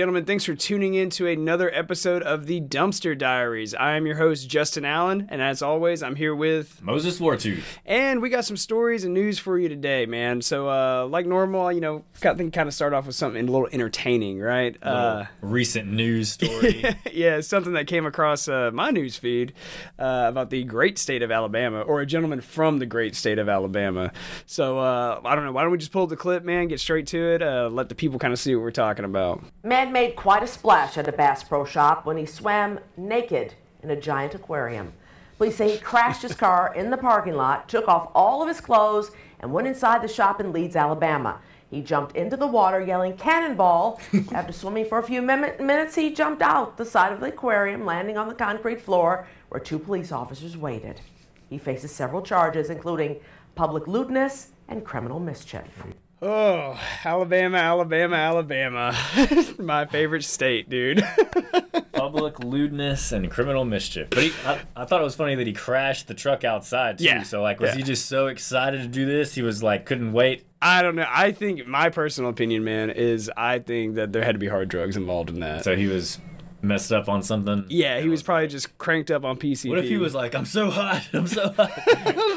gentlemen. Thanks for tuning in to another episode of the Dumpster Diaries. I am your host, Justin Allen, and as always, I'm here with Moses Wartooth. And we got some stories and news for you today, man. So, uh, like normal, you know, I think kind of start off with something a little entertaining, right? Uh, recent news story. yeah, something that came across uh, my news feed uh, about the great state of Alabama, or a gentleman from the great state of Alabama. So, uh, I don't know. Why don't we just pull the clip, man? Get straight to it. Uh, let the people kind of see what we're talking about. Man made quite a splash at a Bass Pro Shop when he swam naked in a giant aquarium. Police say he crashed his car in the parking lot, took off all of his clothes, and went inside the shop in Leeds, Alabama. He jumped into the water yelling cannonball. After swimming for a few minutes, he jumped out the side of the aquarium, landing on the concrete floor where two police officers waited. He faces several charges, including public lewdness and criminal mischief. Oh, Alabama, Alabama, Alabama. My favorite state, dude. Public lewdness and criminal mischief. But he, I, I, thought it was funny that he crashed the truck outside too. Yeah. So like, was yeah. he just so excited to do this? He was like, couldn't wait. I don't know. I think my personal opinion, man, is I think that there had to be hard drugs involved in that. So he was messed up on something. Yeah, he was probably just cranked up on PCP. What if he was like, "I'm so hot, I'm so hot,"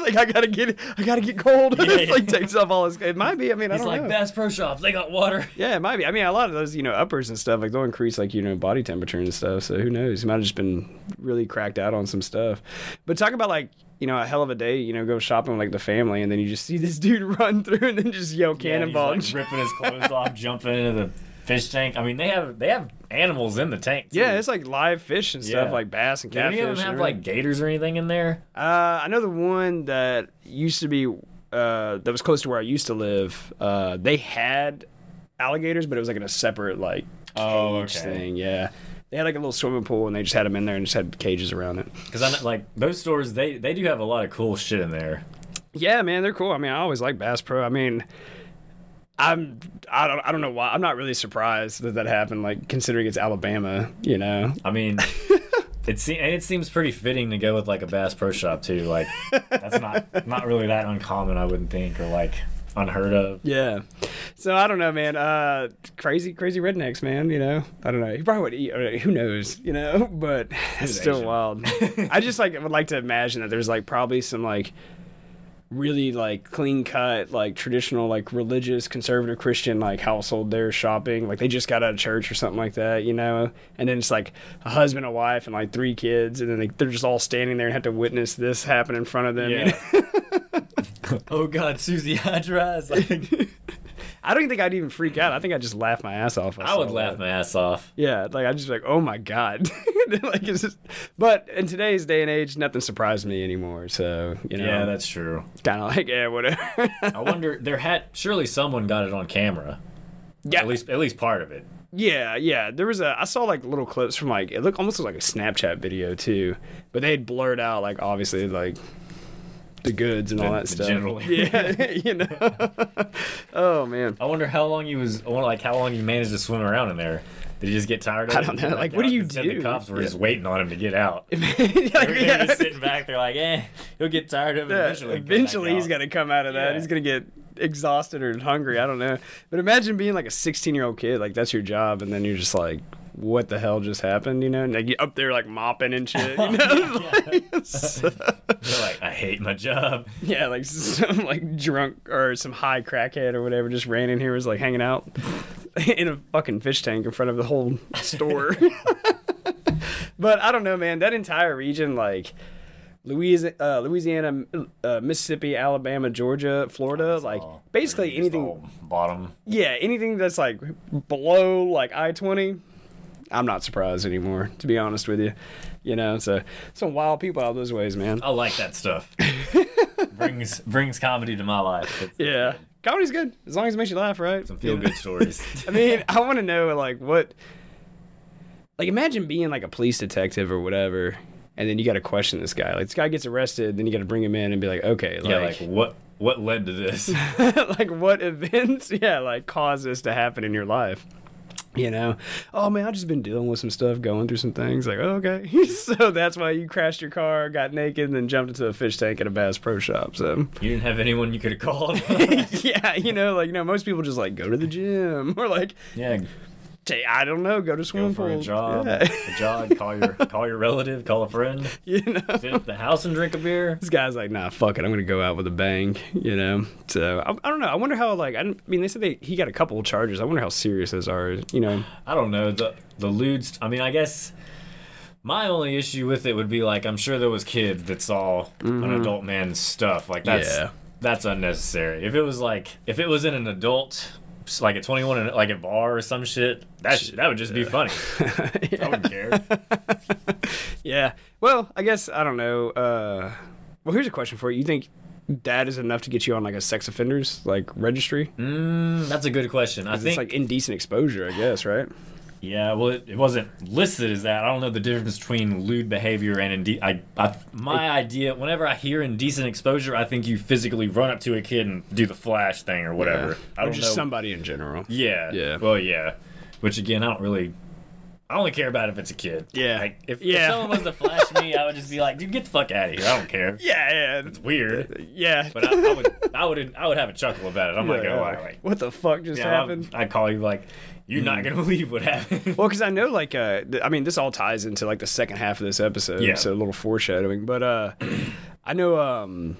like I gotta get, I gotta get cold. Yeah, yeah. like takes off all his. It might be. I mean, He's I don't like know. Bass Pro Shops. They got water. Yeah, it might be. I mean, a lot of those, you know, uppers and stuff, like they'll increase like you know body temperature and stuff. So who knows? He might have just been really cracked out on some stuff. But talk about like you know, a hell of a day, you know, go shopping with like the family, and then you just see this dude run through and then just yell cannonball. Yeah, like ripping his clothes off, jumping into the fish tank. I mean, they have they have animals in the tank. Too. Yeah, it's like live fish and stuff, yeah. like bass and Do catfish. Do any of them have like gators or anything in there? Uh, I know the one that used to be uh, that was close to where I used to live. Uh, they had alligators, but it was like in a separate like cage oh, okay. thing. Yeah. They had like a little swimming pool, and they just had them in there and just had cages around it. Because I know, like those stores, they they do have a lot of cool shit in there. Yeah, man, they're cool. I mean, I always like Bass Pro. I mean, I'm I don't I don't know why I'm not really surprised that that happened. Like considering it's Alabama, you know. I mean, it seems and it seems pretty fitting to go with like a Bass Pro Shop too. Like that's not not really that uncommon, I wouldn't think, or like unheard of. Yeah. So I don't know, man. Uh, crazy, crazy rednecks, man. You know, I don't know. He probably would eat. Or, Who knows? You know, but it's still Asian. wild. I just like would like to imagine that there's like probably some like really like clean cut like traditional like religious conservative christian like household there shopping like they just got out of church or something like that you know and then it's like a husband a wife and like three kids and then they, they're just all standing there and have to witness this happen in front of them yeah. You know? oh god susie hydra like I don't think I'd even freak out. I think I'd just laugh my ass off. I, I would laugh that. my ass off. Yeah, like I'd just be like, oh my god. like it's just, but in today's day and age, nothing surprised me anymore. So you know, yeah, that's true. Kind of like yeah, whatever. I wonder. There had surely someone got it on camera. Yeah, at least at least part of it. Yeah, yeah. There was a I saw like little clips from like it looked almost like a Snapchat video too, but they had blurred out like obviously like the goods and all that stuff. Generally, yeah, you know. oh man. I wonder how long he was. I wonder like how long he managed to swim around in there. Did he just get tired of it? I don't know. Like, what do you do? The cops were yeah. just waiting on him to get out. like, yeah. just sitting back. They're like, eh, he'll get tired of it yeah, eventually. Eventually, he's gonna come out of that. He's gonna get exhausted or hungry. I don't know. But imagine being like a 16 year old kid. Like that's your job, and then you're just like, what the hell just happened, you know? And they get up there like mopping and shit, you know? like, so, They're like, I hate my job. Yeah, like some like drunk or some high crackhead or whatever just ran in here was like hanging out in a fucking fish tank in front of the whole store. but I don't know, man. That entire region, like Louisiana, uh, Louisiana uh, Mississippi, Alabama, Georgia, Florida, like basically anything bottom. Yeah, anything that's like below like I twenty I'm not surprised anymore, to be honest with you. You know, so some wild people out those ways, man. I like that stuff. brings brings comedy to my life. It's yeah, comedy's good as long as it makes you laugh, right? Some feel good stories. I mean, I want to know like what, like imagine being like a police detective or whatever, and then you got to question this guy. Like this guy gets arrested, then you got to bring him in and be like, okay, like, yeah, like what what led to this? like what events, yeah, like caused this to happen in your life? You know, oh man, I've just been dealing with some stuff, going through some things. Like, oh, okay, so that's why you crashed your car, got naked, and then jumped into a fish tank at a Bass Pro Shop. So you didn't have anyone you could have called. yeah, you know, like you know, most people just like go to the gym or like yeah. Tay- I don't know. Go to Go for pool. a job. Yeah. a jog. Call your call your relative, call a friend, you know. sit at the house and drink a beer. This guy's like, nah, fuck it. I'm gonna go out with a bang, you know. So I, I don't know. I wonder how like I, I mean they said they, he got a couple of charges. I wonder how serious those are. You know. I don't know the the lewd. I mean, I guess my only issue with it would be like I'm sure there was kids that saw an adult man's stuff. Like that's Mm-hmm. Yeah. that's unnecessary. If it was like if it was in an adult. Like at 21, and like a bar or some shit, that sh- that would just be funny. I wouldn't care. Yeah. Well, I guess I don't know. Uh, well, here's a question for you. You think that is enough to get you on like a sex offenders like registry? Mm, that's a good question. I It's think like indecent exposure, I guess, right? Yeah, well, it, it wasn't listed as that. I don't know the difference between lewd behavior and inde- I, I, my idea. Whenever I hear indecent exposure, I think you physically run up to a kid and do the flash thing or whatever. I or just know. somebody in general. Yeah. Yeah. Well, yeah. Which again, I don't really. I only care about if it's a kid. Yeah. Like if, Yeah. if someone was to flash me, I would just be like, dude, get the fuck out of here. I don't care. Yeah, yeah, It's weird. yeah. But I, I would, I would, I would have a chuckle about it. I'm like, Yeah, oh, like, like, what the fuck just yeah, happened? I call you like, you're not gonna believe what happened. Well, because I know, like, uh, th- I mean, this all ties into like the second half of this episode, Yeah. so a little foreshadowing. But uh, I know, um,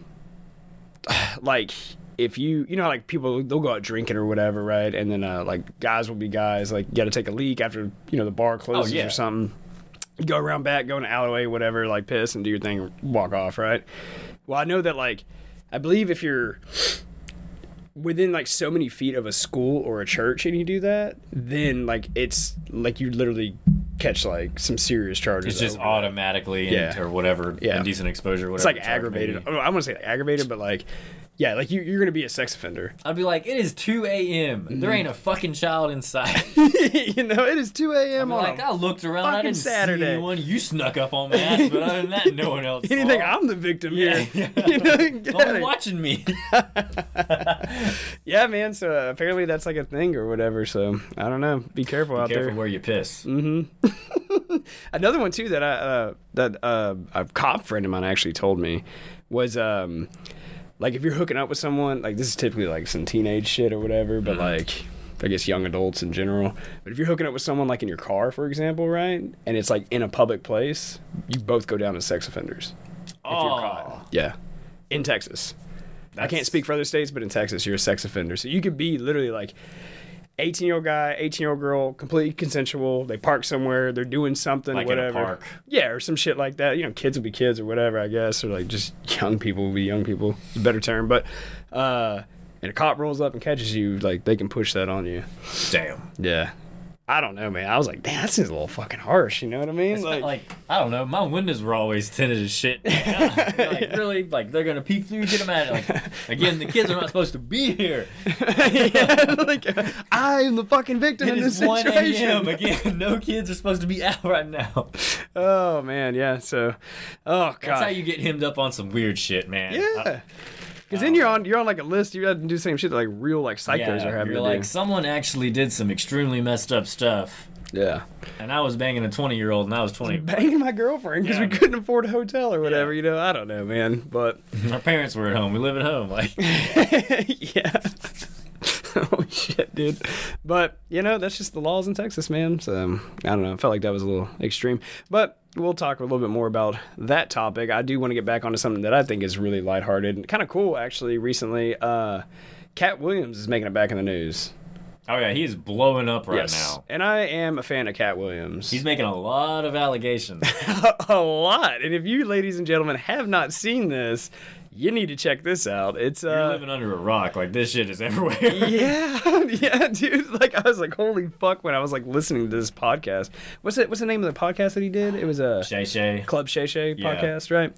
like, if you, you know, like people they'll go out drinking or whatever, right? And then uh, like guys will be guys, like, you got to take a leak after you know the bar closes yeah. or something. You go around back, go in the alleyway, whatever, like piss and do your thing, walk off, right? Well, I know that, like, I believe if you're within like so many feet of a school or a church and you do that, then like it's like you literally catch like some serious charges. It's just automatically Yeah. or whatever Yeah. indecent exposure. Whatever It's like the charge may aggravated. Oh, I want to say like aggravated, but like, yeah, like you, you're gonna be a sex offender. I'd be like, it is 2 a.m. There Mm-hmm. ain't a fucking child inside. you know, it is 2 a.m. On like, a- I looked around. I fucking didn't Saturday. see anyone. You snuck up on my ass, but other than that, no one else. anything. saw. I'm the victim Yeah, here. yeah. you know, get No one here. watching me. yeah, man. So uh, apparently that's like a thing or whatever. So I don't know. Be careful out Careful there. where you piss. Another one too that I uh, that uh, a cop friend of mine actually told me was um like if you're hooking up with someone like this is typically like some teenage shit or whatever, but mm-hmm. like I guess young adults in general. But if you're hooking up with someone like in your car, for example, right, and it's like in a public place, you both go down as sex offenders if you're Oh, caught. Yeah, in Texas. I can't speak for other states, but in Texas, you're a sex offender. So you could be literally like 18 year old guy, 18 year old girl, completely consensual. They park somewhere, they're doing something, Like whatever. park. Yeah, or some shit like that. You know, kids will be kids or whatever, I guess, or like just young people will be young people. It's a better term. But, uh, and a cop rolls up and catches you, like they can push that on you. Damn. Yeah. I don't know, man. I was like, damn, that seems a little fucking harsh. You know what I mean? Not like I don't know. My windows were always tinted as shit. like really, like they're gonna peek through, get them it. Like again, the kids are not supposed to be here. yeah, like I am the fucking victim It in this is 1 situation. Again, no kids are supposed to be out right now. Oh man, yeah. So, oh god, That's how you get hemmed up on some weird shit, man. Uh, yeah. Because then you're on you're on like a list. You have to do the same shit that like real like psychos yeah, are having you're to like do. someone actually did some extremely messed up stuff, Yeah, and I was banging a 20 year old, and I was 20. banging my girlfriend because we couldn't afford a hotel or whatever. You know, I don't know, man. But Our parents were at home. We live at home. Like yeah. Holy shit, dude. But, you know, that's just the laws in Texas, man. So, I don't know. I felt like that was a little extreme. But we'll talk a little bit more about that topic. I do want to get back onto something that I think is really lighthearted and kind of cool, actually, recently. Uh, Katt Williams is making it back in the news. Oh yeah, he's blowing up right now. And I am a fan of Katt Williams. He's making a lot of allegations. a lot. And if you, ladies and gentlemen, have not seen this, you need to check this out. It's You're uh, living under a rock. Like this shit is everywhere. yeah, yeah, dude. Like I was like, holy fuck, when I was like listening to this podcast. What's it? What's the name of the podcast that he did? It was a Shay Shay. Club Shay Shay Yeah. podcast, right?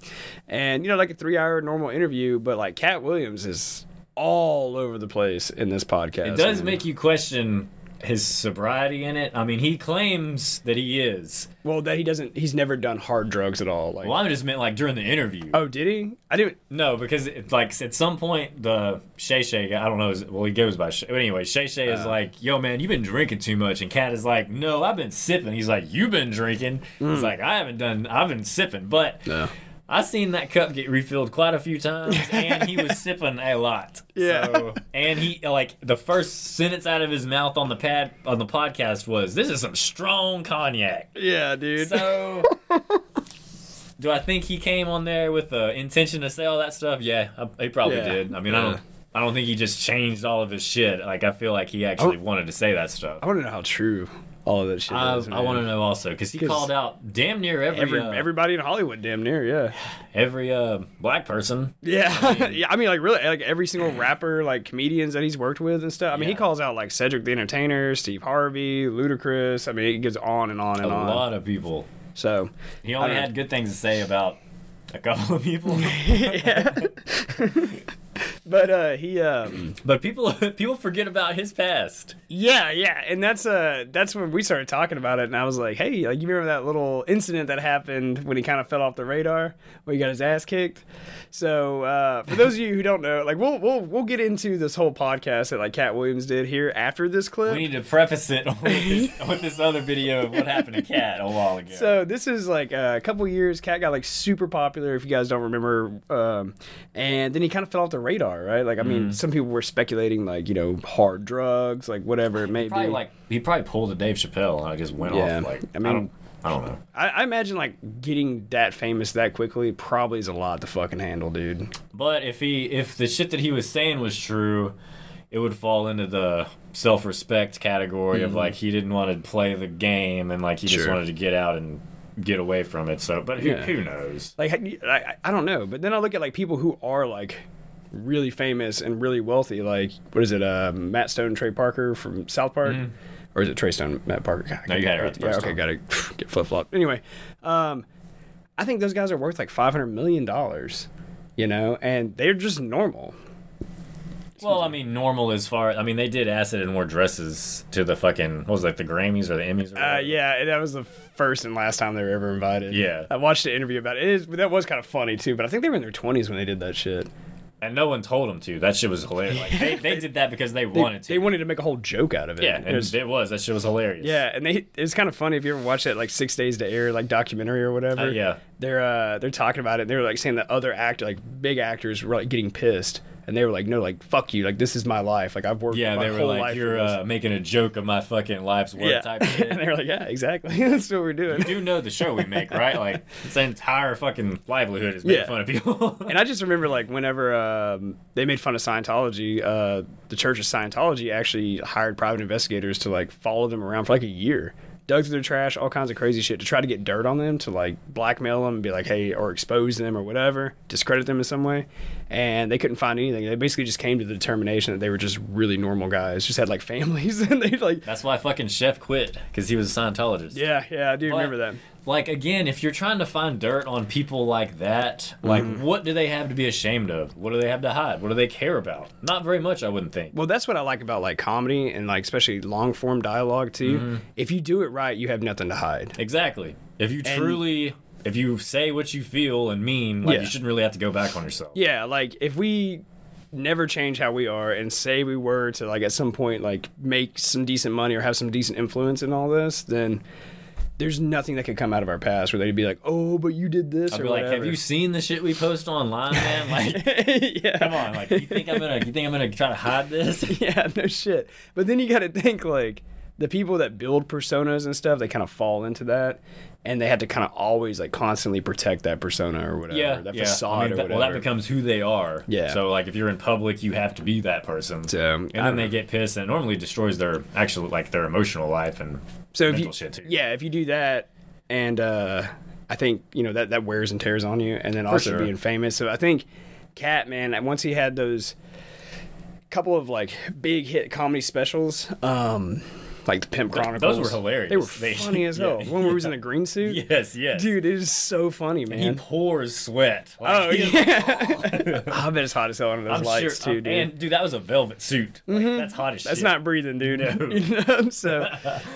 And you know, like a three-hour normal interview, but like Katt Williams is all over the place in this podcast. It does man. make you question his sobriety in it. I mean, he claims that he is. well that he doesn't. He's never done hard drugs at all. Like, Well, I just meant like during the interview. oh, did he? I didn't. No, because it, like at some point the Shay Shay guy, I don't know, is, well he goes by Shay. But anyway, Shay Shay is Uh. like, "Yo man, you've been drinking too much," and Katt is like, "No, I've been sipping." He's like, "You've been drinking." Hmm. He's like, "I haven't done. I've been sipping." But No. I seen that cup get refilled quite a few times, and he was sipping a lot. Yeah. So, and he like the first sentence out of his mouth on the pad on the podcast was, "This is some strong cognac." Yeah, dude. So, do I think he came on there with the intention to say all that stuff? Yeah, I, he probably Yeah. did. I mean, I don't. I don't think he just changed all of his shit. Like I feel like he actually wanted to say that stuff. I want to know how true all of that shit I, is. I want to know also because he called out damn near every Every, uh, everybody in Hollywood, damn near, yeah. every uh, black person. Yeah, yeah. I mean, like really, like every single rapper, like comedians that he's worked with and stuff. I mean, he calls out like Cedric the Entertainer, Steve Harvey, Ludacris. I mean, it goes on and on A and on. A lot of people. So, He only had good things to say about a couple of people, yeah. but uh, he, um, but people people forget about his past. yeah, yeah, and that's uh, that's when we started talking about it, and I was like, hey, like you remember that little incident that happened when he kind of fell off the radar, where he got his ass kicked. So, uh, for those of you who don't know, like we'll we'll we'll get into this whole podcast that like Katt Williams did here after this clip. We need to preface it with this, with this other video of what happened to Katt a while ago. So this is like uh, a couple years. Katt got like super popular. If you guys don't remember, um, and then he kind of fell off the radar, right? Like I Mm-hmm. mean, some people were speculating like you know hard drugs, like whatever it may probably be. like he probably pulled a Dave Chappelle and I just went Yeah, off. Like I I mean- don't, I don't know. I, I imagine like getting that famous that quickly probably is a lot to fucking handle, dude. But if he if the shit that he was saying was true, it would fall into the self respect category of like he didn't want to play the game and like he just Mm-hmm. Wanted to get out and get away from it. So, but who, Yeah. who knows? Like I, I, I don't know, but then I look at like people who are like really famous and really wealthy. Like what is it? Uh, Matt Stone, Trey Parker from South Park, or is it Trey Stone, Matt Parker? God. No, you can't- it right the Yeah, okay, got to get flip flop. Anyway, um, I think those guys are worth like five hundred million dollars. You know, and they're just normal. Well, I mean, normal as far. I mean, they did acid and wore dresses to the fucking what was it, like the Grammys or the Emmys. Or Uh, yeah, that was the first and last time they were ever invited. Yeah. I watched the interview about it. it is, that was kind of funny too. But I think they were in their twenties when they did that shit. And no one told them to. That shit was hilarious. Like they, they did that because they, They, wanted to. they wanted to make a whole joke out of it. yeah, It was- it was. That shit was hilarious. Yeah, and they was kind of funny if you ever watch that like Six Days to Air like documentary or whatever. Uh, yeah. they're uh they're talking about it. and They were like saying that other actor like big actors were like getting pissed, and they were like, no, like fuck you, like this is my life, like I've worked Yeah, my they were whole like, "You're uh, making a joke of my fucking life's work." yeah, Type shit. and they were like, yeah, exactly, that's what we're doing. You do know the show we make, right? Like, its an entire fucking livelihood is making Yeah. fun of people. And I just remember like whenever um, they made fun of Scientology, uh, the Church of Scientology actually hired private investigators to like follow them around for like a year, dug through their trash, all kinds of crazy shit to try to get dirt on them, to like blackmail them and be like, hey, or expose them or whatever, discredit them in some way. And they couldn't find anything. They basically just came to the determination that they were just really normal guys, just had like families, and they like, That's why fucking Chef quit because he was a Scientologist. yeah, yeah, I do But, remember that. Like again, if you're trying to find dirt on people like that, like Mm-hmm. what do they have to be ashamed of? What do they have to hide? What do they care about? Not very much, I wouldn't think. Well, that's what I like about like comedy and like especially long form dialogue too. Mm-hmm. If you do it right, you have nothing to hide. Exactly. If you truly, if you say what you feel and mean, like Yeah. you shouldn't really have to go back on yourself. Yeah, like if we never change how we are and say we were to like at some point like make some decent money or have some decent influence in all this, then there's nothing that could come out of our past where they'd be like, "Oh, but you did this." I'd or be like, whatever. have you seen the shit we post online, man? Like, yeah. come on, like you think I'm gonna, you think I'm gonna try to hide this? yeah, no shit. But then you got to think like the people that build personas and stuff, they kind of fall into that, and they had to kind of always like constantly protect that persona or whatever, Yeah, that yeah. facade I mean, or whatever. well, that becomes who they are. Yeah. So like, if you're in public, you have to be that person. So, and then they know. get pissed, and it normally destroys their actual like their emotional life and so if mental you, shit too. yeah, if you do that, and uh, I think you know that that wears and tears on you, and then also sure. being famous. So I think Katt man, once he had those couple of like big hit comedy specials, um, like the Pimp Chronicles, those were hilarious. They were They- funny as hell. yeah. One where he was in a green suit. Yes, yes. Dude, it is so funny, man. he pours sweat. Like, Oh yeah, I bet it's hot as hell under those I'm lights sure. too, dude. Mm-hmm. And dude, that was a velvet suit. Like, That's hot as shit. That's not breathing, dude. No. You know? So,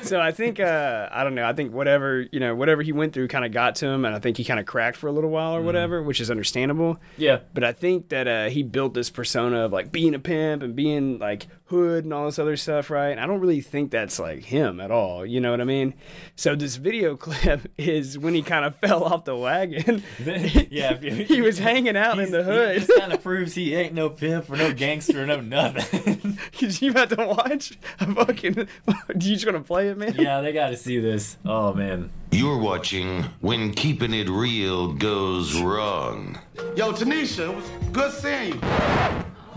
so I think uh, I don't know. I think whatever you know, whatever he went through, kind of got to him, and I think he kind of cracked for a little while or Mm-hmm. whatever, which is understandable. Yeah. But I think that uh, he built this persona of like being a pimp and being like hood and all this other stuff, right? And I don't really think that's like him at all. You know what I mean? So this video clip is when he kind of fell off the wagon. yeah, he was hanging out in the hood. This kind of proves he ain't no pimp or no gangster or no nothing. Cause you about to watch a fucking. You just gonna play it, man? yeah, they got to see this. Oh man. You're watching When Keeping It Real Goes Wrong. Yo, Tanisha, it was good seeing you.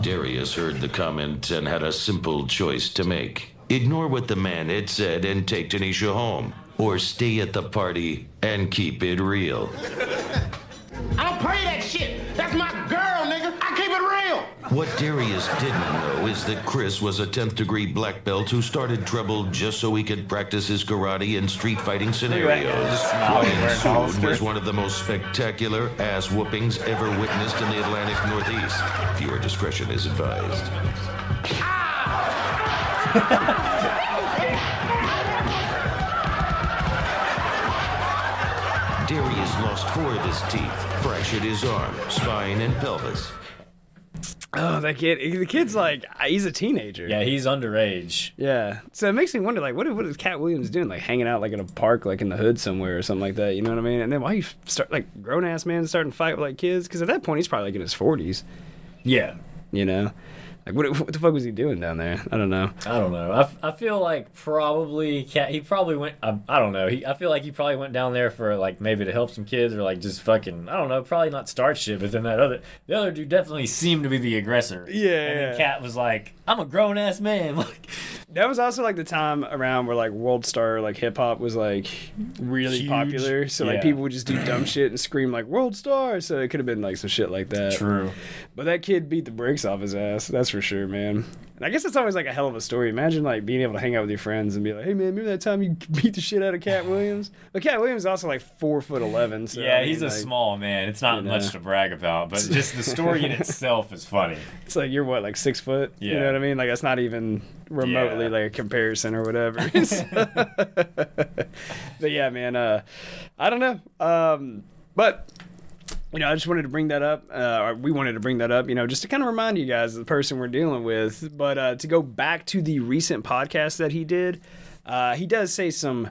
Darius heard the comment and had a simple choice to make. Ignore what the man had said and take Tanisha home. Or stay at the party and keep it real. I don't play that shit. That's my girl. I keep it real. What Darius didn't know is that Chris was a 10th degree black belt who started trouble just so he could practice his karate and street fighting scenarios. Just smiling, What wearing a ensued holster. was one of the most spectacular ass whoopings ever witnessed in the Atlantic Northeast. Viewer discretion is advised. Darius lost four of his teeth, fractured his arm, spine, and pelvis. Oh, that kid. The kid's like, he's a teenager. Yeah, he's underage. Yeah. So it makes me wonder, like, what what is Katt Williams doing? Like hanging out like in a park, like in the hood somewhere or something like that. You know what I mean? And then why are you start like grown ass man starting to fight with like kids? Because at that point he's probably like in his forties. Yeah. You know, like what what the fuck was he doing down there? I don't know. I don't know. I, I feel like probably Katt. He probably went. I, I don't know. He. I feel like he probably went down there for like maybe to help some kids or like just fucking. I don't know. Probably not start shit. But then that other the other dude definitely seemed to be the aggressor. Yeah, And then Katt was like, "I'm a grown ass man." Like, That was also like the time around where like World Star like hip hop was like really Huge. popular. So like Yeah. people would just do dumb shit and scream like World Star. So it could have been like some shit like that. True. But that kid beat the brakes off his ass. That's for sure, man. And I guess it's always like a hell of a story. Imagine like being able to hang out with your friends and be like, "Hey man, remember that time you beat the shit out of Katt Williams?" But Katt Williams is also like four foot eleven. So yeah, I mean, he's a like, small man. It's not you know. much to brag about, but just the story in itself is funny. It's like you're what, like six foot? Yeah. You know what I mean? Like that's not even remotely Yeah. like a comparison or whatever. but yeah, man. Uh, I don't know. Um, but you know, I just wanted to bring that up. Uh, or we wanted to bring that up, you know, just to kind of remind you guys of the person we're dealing with. But uh, to go back to the recent podcast that he did, uh, he does say some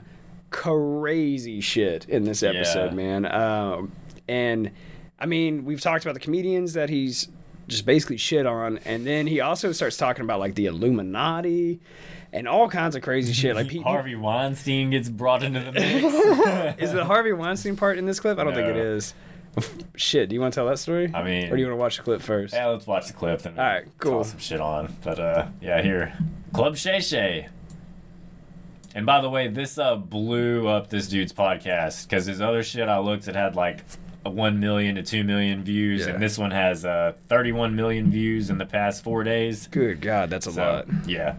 crazy shit in this episode, Yeah. man. Um, and I mean, we've talked about the comedians that he's just basically shit on, and then he also starts talking about like the Illuminati and all kinds of crazy shit. Like Harvey Weinstein gets brought into the mix. is the Harvey Weinstein part in this clip? I don't think it No. is. Shit, do you want to tell that story? I mean- or do you want to watch the clip first? Yeah, let's watch the clip. Then All right, cool. Toss some shit on. But uh, yeah, here, Club Shay Shay. And by the way, this uh blew up this dude's podcast because his other shit I looked, it had like a one million to two million views, Yeah. and this one has uh 31 million views in the past four days. Good God, that's a So lot. yeah,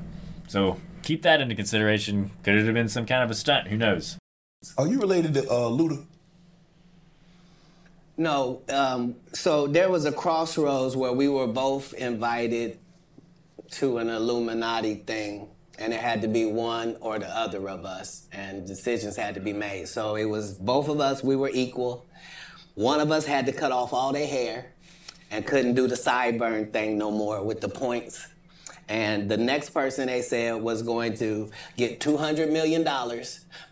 so keep that into consideration. Could it have been some kind of a stunt? Who knows? Are you related to uh, Luda? No, um, so there was a crossroads where we were both invited to an Illuminati thing, and it had to be one or the other of us, and decisions had to be made. So it was both of us, we were equal. One of us had to cut off all their hair and couldn't do the sideburn thing no more with the points. And the next person they said was going to get $200 million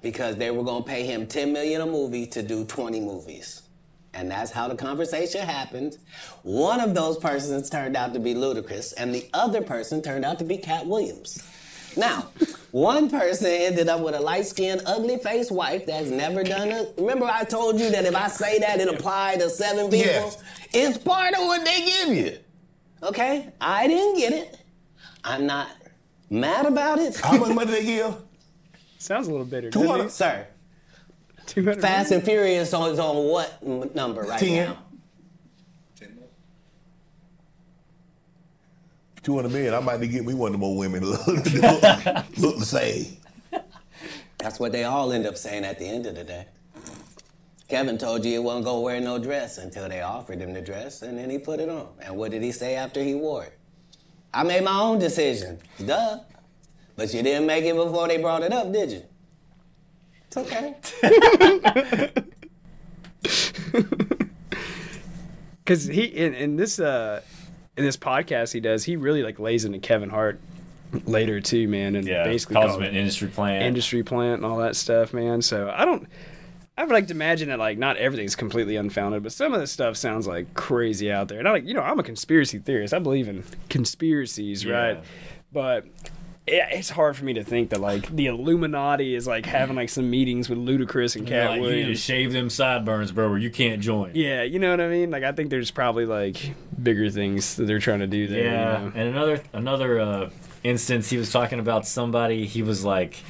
because they were going to pay him 10 million a movie to do 20 movies. And that's how the conversation happened. One of those persons turned out to be Ludacris, and the other person turned out to be Katt Williams. Now, one person ended up with a light skinned, ugly faced wife that's never done it. Remember, I told you that if I say that, it applied to seven people? Yes. It's part of what they give you. Okay? I didn't get it. I'm not mad about it. How much money they give? Sounds a little bitter. 200. Sir, 200 Fast and Furious on, is on what number right 10. now? 200 million. I might need to get me one of them old women to look, look, look the same. That's what they all end up saying at the end of the day. Kevin told you he wasn't gonna wear no dress until they offered him the dress, and then he put it on. And what did he say after he wore it? I made my own decision. Duh. But you didn't make it before they brought it up, did you? It's okay. because he in, in this uh in this podcast he does he really like lays into Kevin Hart later too, man, and Yeah, basically calls him an industry plant. industry plant and all that stuff, man. So I don't. I would like to imagine that like not everything's completely unfounded, but some of the stuff sounds like crazy out there. And I like, you know, I'm a conspiracy theorist. I believe in conspiracies, right? But it, it's hard for me to think that like the Illuminati is like having like some meetings with Ludacris and You're Katt like, you need to shave them sideburns, bro, or you can't join. Yeah, you know what I mean. Like I think there's probably like bigger things that they're trying to do there. Yeah, you know? and another another uh, instance, he was talking about somebody. He was like,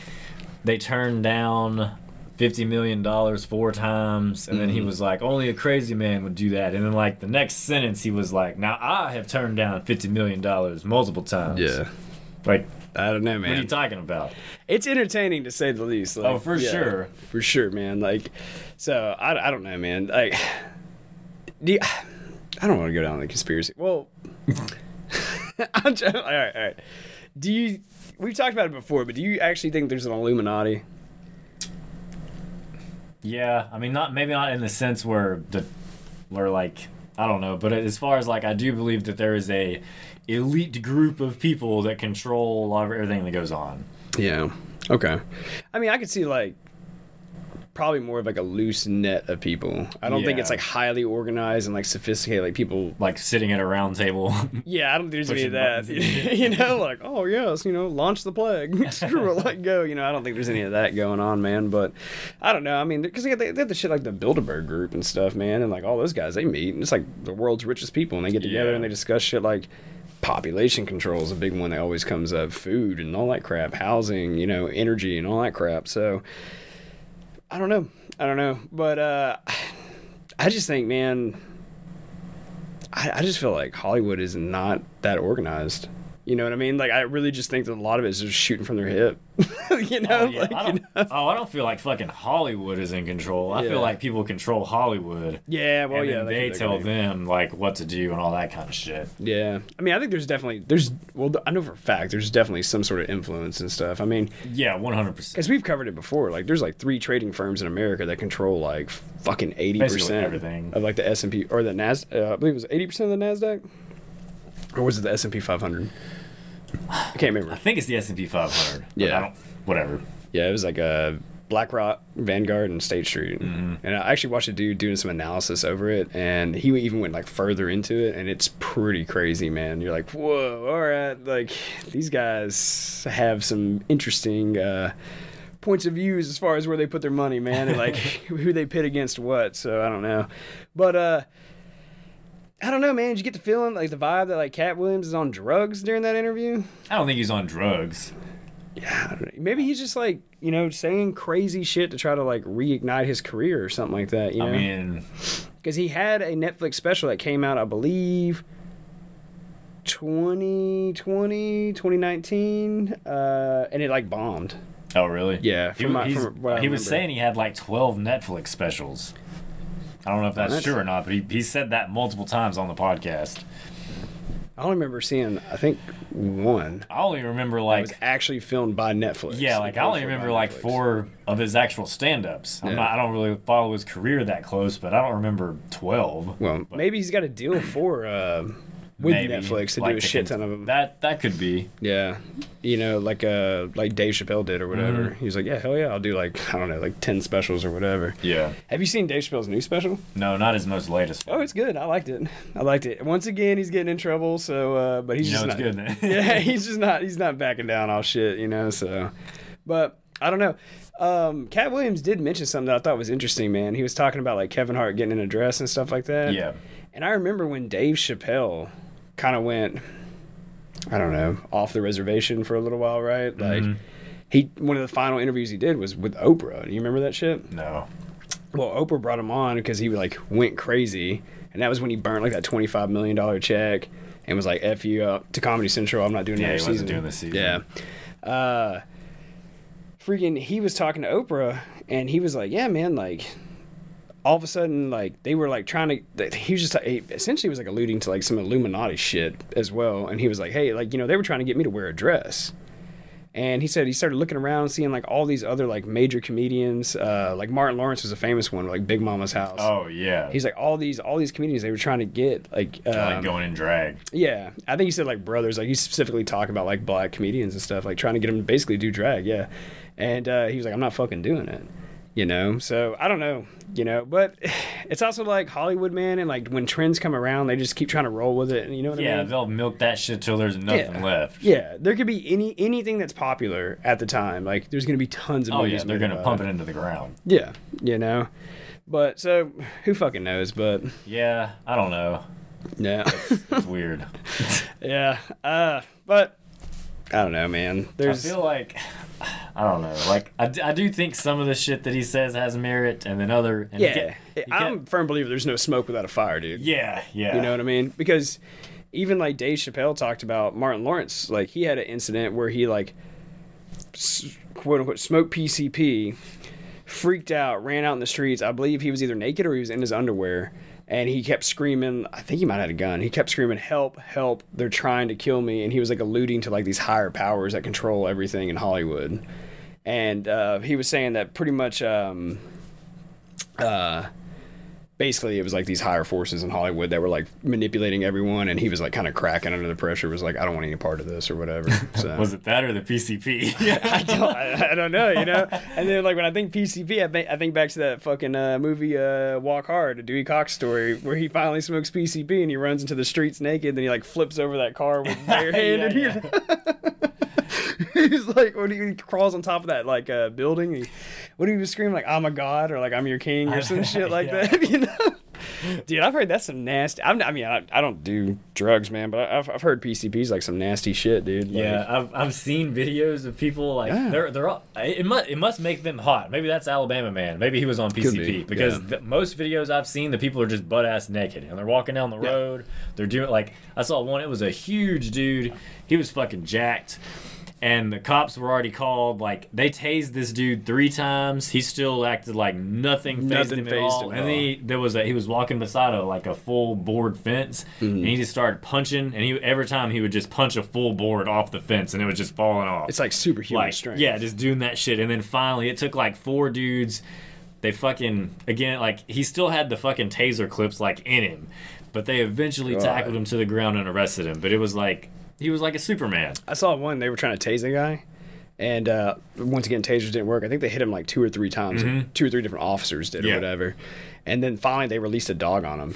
they turned down fifty million dollars four times, and then Mm-hmm. he was like, only a crazy man would do that. And then like the next sentence, he was like, now I have turned down fifty million dollars multiple times. Yeah. like I don't know, man. what are you talking about? it's entertaining to say the least. Like, Oh, for yeah, sure. for sure, man. Like, so I, I don't know, man. Like, do you, I don't want to go down the conspiracy. Well, I'm trying, all right, all right. Do you? We've talked about it before, but do you actually think there's an Illuminati? Yeah, I mean, not maybe not in the sense where the where like I don't know, but as far as like I do believe that there is a elite group of people that control a lot of everything that goes on. Yeah. Okay. I mean, I could see like probably more of like a loose net of people. I don't think it's like highly organized and like sophisticated. Like people Like sitting at a round table. Yeah, I don't think there's any of that. you know, like, oh yes, you know, launch the plague, screw it, let go. You know, I don't think there's any of that going on, man. But I don't know. I mean, because they, they have the shit like the Bilderberg group and stuff, man, and like all those guys, they meet, and it's like the world's richest people, and they get together Yeah. and they discuss shit like population control is a big one that always comes up, food and all that crap, housing, you know, energy and all that crap. So I don't know, I don't know, but uh, I just think, man. I, I just feel like Hollywood is not that organized. You know what I mean? Like I really just think that a lot of it is just shooting from their hip. you know, Oh, yeah. like, I you don't, know? oh, I don't feel like fucking Hollywood is in control. I Yeah. feel like people control Hollywood. yeah. Well, yeah. they tell be. them like what to do and all that kind of shit. Yeah. I mean, I think there's definitely there's well, I know for a fact there's definitely some sort of influence and stuff. I mean, Yeah, one hundred percent. because we've covered it before. Like, there's like three trading firms in America that control like fucking eighty percent everything. of like the S and P or the Nas. Uh, I believe it was eighty percent of the Nasdaq, or was it the S and P 500? I can't remember. I think it's the S and P 500. Yeah. I don't, whatever. Yeah, it was like a BlackRock, Vanguard, and State Street. Mm-hmm. And I actually watched a dude doing some analysis over it, and he even went like further into it, and it's pretty crazy, man. You're like, whoa, all right, like these guys have some interesting uh, points of views as far as where they put their money, man, and like who they pit against what. So I don't know, but uh. I don't know, man. Did you get the feeling, like the vibe that like Katt Williams is on drugs during that interview? I don't think he's on drugs. Yeah, I don't know. maybe he's just like you know saying crazy shit to try to like reignite his career or something like that. You know, I mean, because he had a Netflix special that came out, I believe, 2020, 2019, uh, and it like bombed. oh really? Yeah, He, my- he was remember. saying he had like 12 Netflix specials. I don't know if that's, That's- true or not, but he, he said that multiple times on the podcast. I only remember seeing, I think, one I only remember like was actually filmed by Netflix. yeah, like I only remember like Netflix. four of his actual stand-ups. Yeah. not I don't really follow his career that close, but I don't remember 12. Well, maybe he's got a deal for uh, with Maybe, Netflix to like do a shit ton of them. That that could be. Yeah, you know, like uh, like Dave Chappelle did or whatever. Mm-hmm. He's like, yeah, hell yeah, I'll do like I don't know, like ten specials or whatever. Yeah. Have you seen Dave Chappelle's new special? No, not his most latest. Oh, it's good. I liked it. I liked it. Once again, he's getting in trouble. So, uh, but he's You know just it's not. good yeah, he's just not. He's not backing down all shit, you know. So, but I don't know. Um, Katt Williams did mention something that I thought was interesting, man. He was talking about like Kevin Hart getting in a dress and stuff like that. Yeah. And I remember when Dave Chappelle kind of went, I don't know, off the reservation for a little while, right? Like, Mm-hmm. he one of the final interviews he did was with Oprah. Do you remember that shit? No. Well, Oprah brought him on because he like went crazy, and that was when he burned like that twenty five million dollar check and was like, "F you up to Comedy Central. I'm not doing Yeah, another he wasn't season." doing this season. Yeah. Uh, freaking, he was talking to Oprah, and he was like, "Yeah, man, like." All of a sudden, like they were like trying to. He was just he essentially was like alluding to like some Illuminati shit as well, and he was like, "Hey, like you know, they were trying to get me to wear a dress," And he said he started looking around, seeing like all these other like major comedians, uh, like Martin Lawrence was a famous one, like Big Mama's House. Oh yeah. He's like all these all these comedians they were trying to get like um, like going in drag. yeah I think he said like brothers like he specifically talked about like black comedians and stuff like trying to get them to basically do drag yeah and uh, he was like I'm not fucking doing it you know so I don't know you know but it's also like Hollywood man and like when trends come around they just keep trying to roll with it and you know what Yeah, I mean Yeah, they'll milk that shit till there's nothing yeah. left. yeah there could be any anything that's popular at the time like there's gonna be tons of Oh yeah, they're gonna pump it into the ground. yeah you know but so who fucking knows but Yeah, I don't know. yeah It's weird. Yeah. Uh, but I don't know, man. there's I feel like I don't know. Like I do think some of the shit that he says has merit, and then other. And yeah. get- I'm a firm believer there's no smoke without a fire, dude. yeah, yeah. You know what I mean? Because even like Dave Chappelle talked about Martin Lawrence, like he had an incident where he like quote unquote smoked PCP, freaked out, ran out in the streets. I believe he was either naked or he was in his underwear. And he kept screaming. I think he might have had a gun. He kept screaming, "Help! Help! They're trying to kill me!" And he was like alluding to like these higher powers that control everything in Hollywood. And uh, he was saying that pretty much, um, uh, basically, it was like these higher forces in Hollywood that were like manipulating everyone. And he was like kind of cracking under the pressure. Was like, "I don't want any part of this" or whatever. So Was it that or the PCP? I don't, I, I don't know, you know. And then like when I think PCP, I think I think back to that fucking uh, movie uh, Walk Hard, a Dewey Cox story, where he finally smokes PCP and he runs into the streets naked, then he like flips over that car with bare hand, and Yeah, he's, like when he crawls on top of that like uh, building, he, what do he was screaming like I'm a god or like I'm your king or some shit like Yeah. that, you know. Dude, I've heard that's some nasty. I'm, I mean, I, I don't do drugs, man, but I've, I've heard PCP's like some nasty shit, dude. Like, Yeah, I've, I've seen videos of people like Yeah. they're they're all, it must it must make them hot. Maybe that's Alabama man. Maybe he was on PCP be, because yeah. the, most videos I've seen the people are just butt ass naked and they're walking down the road. They're doing like I saw one. It was a huge dude. He was fucking jacked. And the cops were already called. Like they tased this dude three times. He still acted like nothing fazed Nothing him at all. him and then he, there was a he was walking beside a like a full board fence, Mm-hmm. and he just started punching. And he every time he would just punch a full board off the fence, and it was just falling off. It's like superhuman like strength. yeah, just doing that shit. And then finally, it took like four dudes. They fucking again like he still had the fucking taser clips like in him, but they eventually God. tackled him to the ground and arrested him. But it was like he was like a Superman. I saw one. They were trying to tase a guy, and uh, once again, tasers didn't work. I think they hit him like two or three times. like, two or three different officers did, Yeah. or whatever. And then finally, they released a dog on him,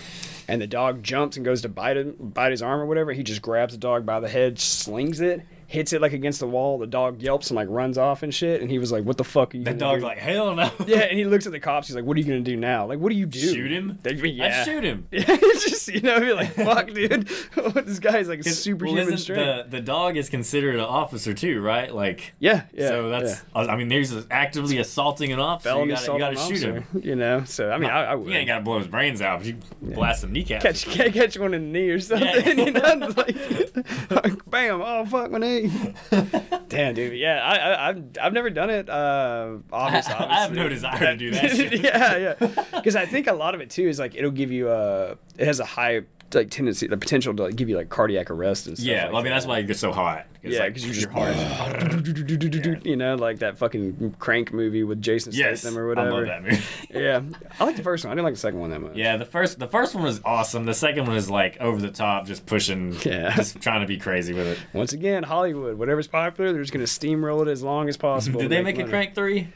and the dog jumps and goes to bite him, bite his arm or whatever. He just grabs the dog by the head, slings it, hits it like against the wall. The dog yelps and like runs off and shit. And he was like, "What the fuck are you?" The dog's do?" like hell no. Yeah, and he looks at the cops. He's like, "What are you gonna do now? Like, what do you do? Shoot him? They, yeah. I'd shoot him. Yeah, just you know, be like, "Fuck, dude, this guy's like Well, superhuman isn't strength." the the dog is considered an officer too, right? Like yeah, yeah. so that's yeah. I mean, there's actively assaulting an officer. felony you gotta, you gotta shoot officer, him. You know, so I mean, I, I would You ain't gotta blow his brains out. But you blast some kneecaps. catch catch, catch one in the knee or something. Yeah. You know, like, bam! Oh fuck my knee. Damn, dude. Yeah, I, I I've I've never done it. Uh, obviously, I have no desire to do that yeah, yeah. Because I think a lot of it too is like it'll give you a. it has a high like tendency, the potential to like, give you like cardiac arrest and stuff. Yeah, like I mean that. that's why it gets so hot. Yeah, like, because you're just your heart. you know, like that fucking crank movie with Jason Yes, Statham or whatever. I love that movie. Yeah, I like the first one. I didn't like the second one that much. Yeah, the first the first one was awesome. The second one is like over the top, just pushing, Yeah. just trying to be crazy with it. Once again, Hollywood, whatever's popular, they're just gonna steamroll it as long as possible. Did they make a crank three?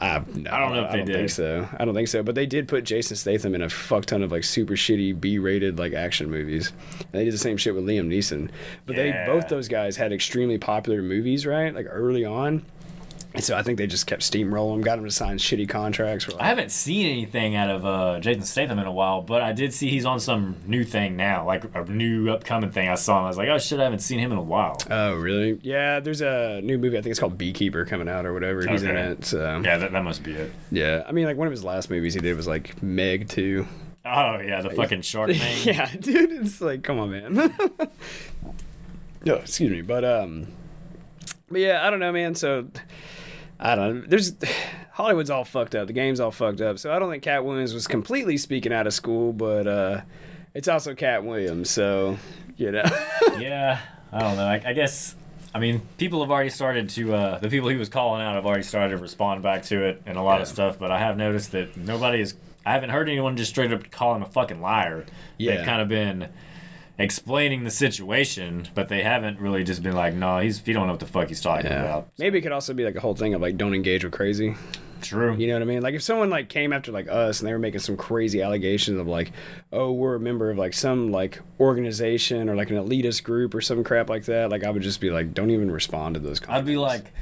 I, no, I don't know if I they don't did. think so. I don't think so. But they did put Jason Statham in a fuck ton of like super shitty B-rated like action movies. And they did the same shit with Liam Neeson. But Yeah. they both those guys had extremely popular movies, right? Like early on. And so I think they just kept steamrolling got them to sign shitty contracts. Like, I haven't seen anything out of uh, Jason Statham in a while, but I did see he's on some new thing now, like a new upcoming thing. I saw him. I was like, oh shit, I haven't seen him in a while. Oh, really? Yeah, there's a new movie. I think it's called Beekeeper coming out or whatever. He's in it. So Yeah, that, that must be it. yeah. I mean, like one of his last movies he did was like Meg too. Oh yeah, the fucking shark thing. yeah, dude, it's like, come on, man. no, excuse me, but um, but yeah, I don't know, man. So I don't know. There's Hollywood's all fucked up. The game's all fucked up. So I don't think Katt Williams was completely speaking out of school, but uh, it's also Katt Williams. So you know, yeah, I don't know. I, I guess I mean, people have already started to. Uh, the people he was calling out have already started to respond back to it and a lot of stuff. But I have noticed that nobody is. I haven't heard anyone just straight up call him a fucking liar. Yeah. They've kind of been explaining the situation, but they haven't really just been like, "No, he's he don't know what the fuck he's talking Yeah. about." Maybe it could also be like a whole thing of like don't engage with crazy. True. You know what I mean? Like if someone like came after like us and they were making some crazy allegations of like, oh, we're a member of like some like organization or like an elitist group or some crap like that, like I would just be like, don't even respond to those. comments. I'd be like,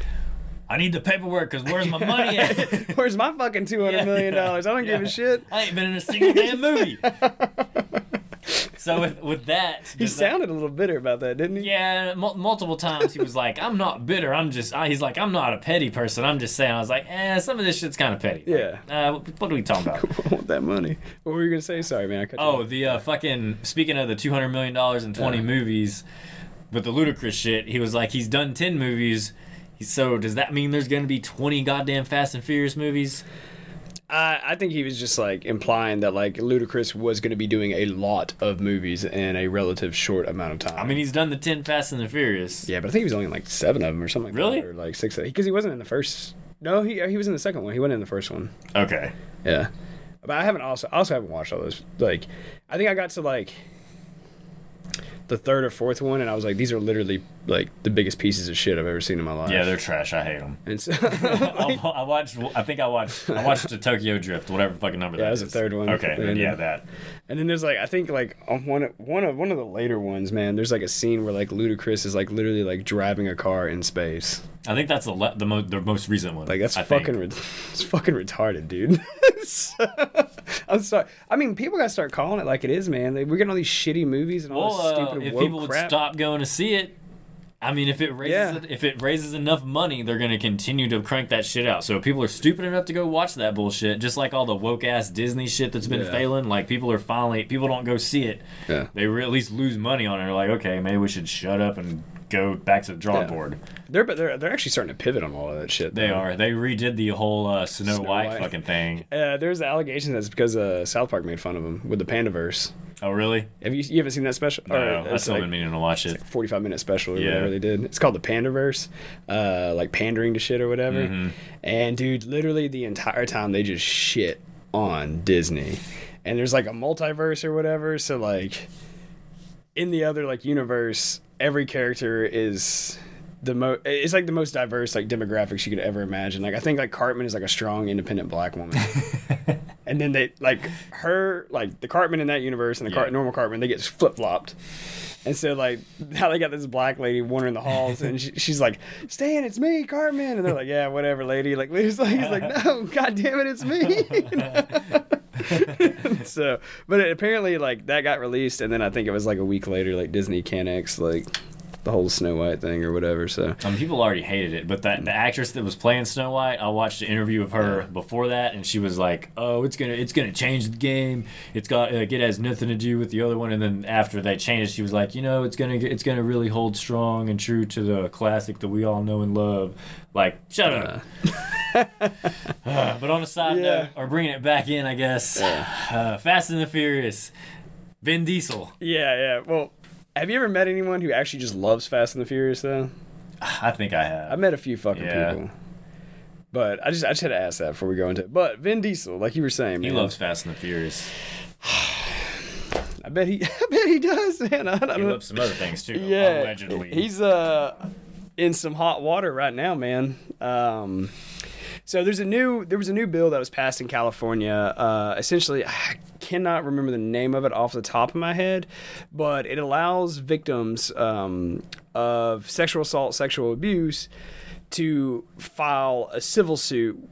"I need the paperwork because where's my money at?" Where's my fucking two hundred million dollars? I don't give a shit. I ain't been in a single damn movie. so with with that, He that- sounded a little bitter about that, didn't he? Yeah, mul multiple times he was like, "I'm not bitter. I'm just." I, he's like, "I'm not a petty person. I'm just saying." I was like, "Eh, some of this shit's kind of petty." Like, Yeah. uh, what are we talking about? I want that money. What were you gonna say? Sorry, man. I cut oh, the uh, fucking. Speaking of the two hundred million dollars in twenty movies, with the Ludacris shit, he was like, he's done ten movies. So does that mean there's gonna be twenty goddamn Fast and Furious movies? I, I think he was just like implying that like Ludacris was going to be doing a lot of movies in a relative short amount of time. I mean, he's done the ten Fast and the Furious. yeah, but I think he was only in like seven of them or something. Like Really? That, or like six because he wasn't in the first. No, he uh, he was in the second one. He wasn't in the first one. Okay. Yeah, but I haven't also also haven't watched all those. Like, I think I got to like the third or fourth one, and I was like, these are literally like the biggest pieces of shit I've ever seen in my life. Yeah, they're trash. I hate them. and so I, I watched. I think I watched. I watched the Tokyo Drift, whatever fucking number Yeah, that that was the third one. Okay, And- yeah, that. And then there's like I think like on one of, one of one of the later ones, man. There's like a scene where like Ludacris is like literally like driving a car in space. I think that's the le- the, mo- the most recent one. Like that's I fucking re- it's fucking retarded, dude. I'm sorry. I mean, people gotta start calling it like it is, man. Like, we're getting all these shitty movies and all Well, this uh, stupid if woke people would crap. stop going to see it, I mean, if it raises Yeah. if it raises enough money, they're gonna continue to crank that shit out. So if people are stupid enough to go watch that bullshit, just like all the woke ass Disney shit that's been Yeah. failing. Like people are finally people don't go see it. Yeah. They re- at least lose money on it. They're like, okay, maybe we should shut up and go back to the drawing board. They're but they're they're actually starting to pivot on all of that shit. They though. are. They redid the whole uh, Snow, Snow White, White. fucking thing. Uh, there's allegations that's because uh, South Park made fun of them with the Panderverse. Oh, really? Have you you haven't seen that special? No, Or I it's still like- been meaning to watch it. 45 minute special or Yeah. whatever they did. It's called the Panderverse, uh, like pandering to shit or whatever. Mm-hmm. And dude, literally the entire time they just shit on Disney. And there's like a multiverse or whatever. So like in the other like universe, every character is the most. It's like the most diverse like demographics you could ever imagine. Like I think like Cartman is like a strong, independent black woman. and then they like her like the Cartman in that universe and the Cart Yeah. normal Cartman they get flip flopped. And so like now they got this black lady wandering the halls and she, she's like, Stan, it's me, Cartman. And they're like, yeah, whatever, lady. Like he's like, he's like, no, god damn it, it's me. so, but it, apparently like that got released and then I think it was like a week later like Disney Canex like the whole Snow White thing or whatever. So Some people already hated it, but that the actress that was playing Snow White, I watched an interview of her before that, and she was like, "Oh, it's gonna it's gonna change the game. It's got like, it has nothing to do with the other one." And then after they changed, she was like, "You know, it's gonna it's gonna really hold strong and true to the classic that we all know and love." Like, shut up. Uh, but on a side Yeah. note, or bringing it back in, I guess, uh, Fast and the Furious, Vin Diesel. yeah, yeah. Well, have you ever met anyone who actually just loves Fast and the Furious though? I think I have. I met a few fucking Yeah. people. But I just I just had to ask that before we go into it. But Vin Diesel, like you were saying, he man, loves Fast and the Furious. I bet he I bet he does, man. I don't He know. loves some other things too. yeah, allegedly. he's uh in some hot water right now, man. Um, so there's a new there was a new bill that was passed in California. Uh, essentially, I cannot remember the name of it off the top of my head, but it allows victims um, of sexual assault, sexual abuse, to file a civil suit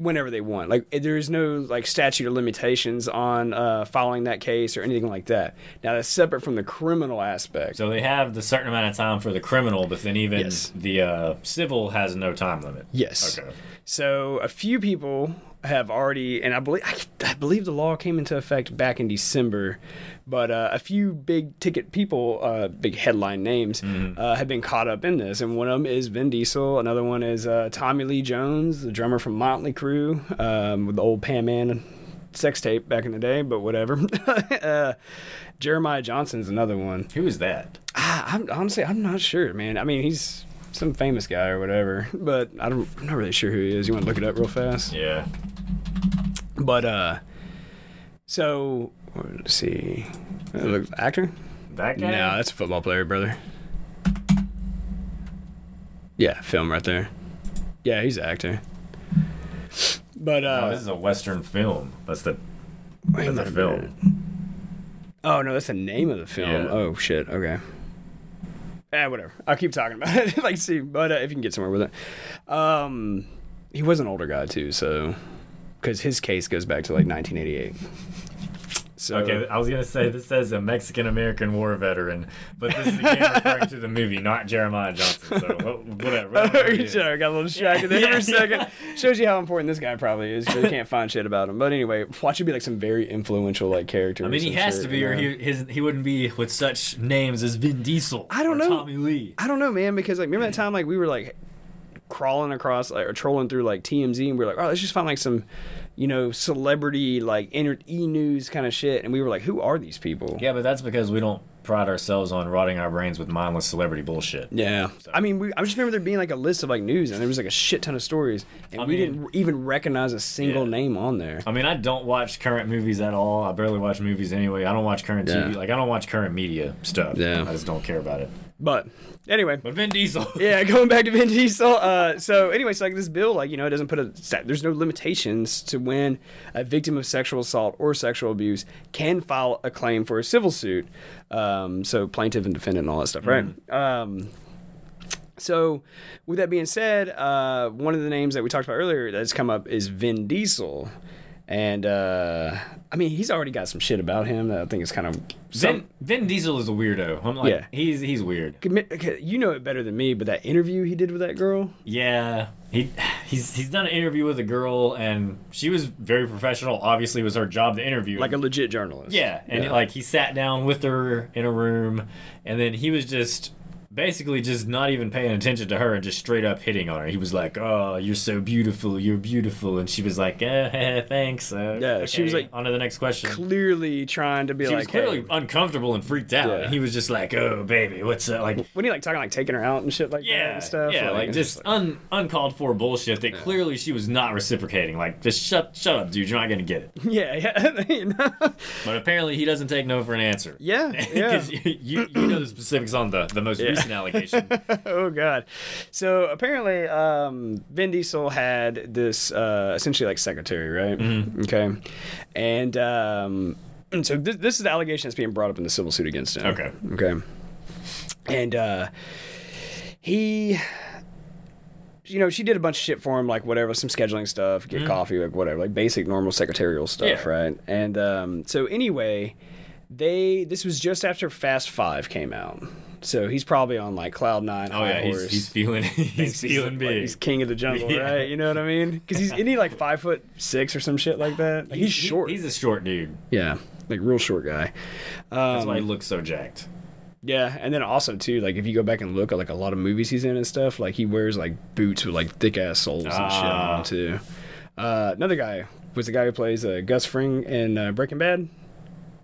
whenever they want. Like there is no like statute of limitations on uh, filing that case or anything like that. Now that's separate from the criminal aspect. So they have the certain amount of time for the criminal, but then even Yes. the uh, civil has no time limit. Yes. Okay. So a few people have already, and I believe I, I believe the law came into effect back in December, but uh, a few big ticket people, uh, big headline names, uh, have been caught up in this, and one of them is Vin Diesel. Another one is uh, Tommy Lee Jones, the drummer from Motley Crue, um, with the old Pam Man sex tape back in the day, but whatever. uh, Jeremiah Johnson's another one. Who is that? I, I'm honestly I'm not sure, man. I mean, he's some famous guy or whatever, but I don't, I'm not really sure who he is. You want to look it up real fast? Yeah. But uh, so let's see, look, actor? That guy? No, that's a football player, brother. Yeah, film right there. Yeah, he's an actor. But Oh, uh, this is a Western film. That's the that's minute. film. Oh no, that's the name of the film. Yeah. Oh shit. Okay. Eh, whatever. I'll keep talking about it. like, see, but uh, if you can get somewhere with it, um, he was an older guy too, so because his case goes back to like 1988. So Okay, I was gonna say this says a Mexican American war veteran, but this is again referring to the movie, not Jeremiah Johnson. So wh- whatever. whatever. Sorry, I got a little distracted there for a second. Shows you how important this guy probably is. 'cause You can't find shit about him. But anyway, watch it be like some very influential like character. I mean, he has shit, to be, you or he his, he wouldn't be with such names as Vin Diesel. I don't or know. Tommy Lee. I don't know, man, because like remember that time like we were like crawling across like or trolling through like TMZ and we were like, oh, let's just find like some, you know, celebrity like e news kind of shit, and we were like, who are these people? Yeah, but that's because we don't pride ourselves on rotting our brains with mindless celebrity bullshit. Yeah, I mean, we, I just remember there being like a list of like news, and there was like a shit ton of stories, and I we mean- didn't even recognize a single Yeah. name on there. I mean, I don't watch current movies at all. I barely watch movies anyway. I don't watch current TV. Like, I don't watch current media stuff. Yeah. I just don't care about it. But anyway, But Vin Diesel. yeah, going back to Vin Diesel. Uh, so anyway, so like this bill, like you know, it doesn't put a stat- there's no limitations to when a victim of sexual assault or sexual abuse can file a claim for a civil suit. Um, so plaintiff and defendant and all that stuff, right? Um, so with that being said, uh, one of the names that we talked about earlier that's come up is Vin Diesel. And uh, I mean, he's already got some shit about him that I think is kind of Vin, Vin Diesel is a weirdo. I'm like, Yeah. he's he's weird. You know it better than me, but that interview he did with that girl, Yeah, he he's he's done an interview with a girl, and she was very professional. Obviously, it was her job to interview. like a legit journalist. yeah, and Yeah. like he sat down with her in a room, and then he was just basically just not even paying attention to her and just straight up hitting on her. He was like, "Oh, you're so beautiful, you're beautiful," and she was like, eh, "Thanks." Uh, Yeah, she was like- on to the next question. clearly trying to be She like, was clearly hey, uncomfortable and freaked out. Yeah. And he was just like, "Oh, baby, what's up?" Like, when he like talking like taking her out and shit like that yeah, and stuff. yeah, like, it's just un, uncalled for bullshit that clearly she was not reciprocating. Like, just shut, shut up, dude. You're not gonna get it. yeah, yeah, you know? But apparently, he doesn't take no for an answer. yeah, yeah. Because you, you, know the specifics on the, the most recent allegation. oh god. So apparently, um, Vin Diesel had this uh, essentially like secretary, right? Mm-hmm. Okay, and um, so this, this is the allegation that's being brought up in the civil suit against him. Okay. Okay. And uh, he, you know, she did a bunch of shit for him, like whatever, some scheduling stuff, get coffee, like whatever, like basic normal secretarial stuff. Yeah. right? And um, so anyway, they this was just after Fast Five came out, so he's probably on like cloud nine. Oh yeah, he's, he's feeling he's feeling like, big. he's king of the jungle, Yeah. right? You know what I mean? Because he's isn't he like five foot six or some shit like that? Like, he's He- short. He's a short dude. yeah, like real short guy. That's Um, why he looks so jacked. Yeah, and then also too, like if you go back and look at like a lot of movies he's in and stuff, like he wears like boots with like thick ass soles and shit Ah. on too. Uh, another guy was the guy who plays uh, Gus Fring in uh, Breaking Bad.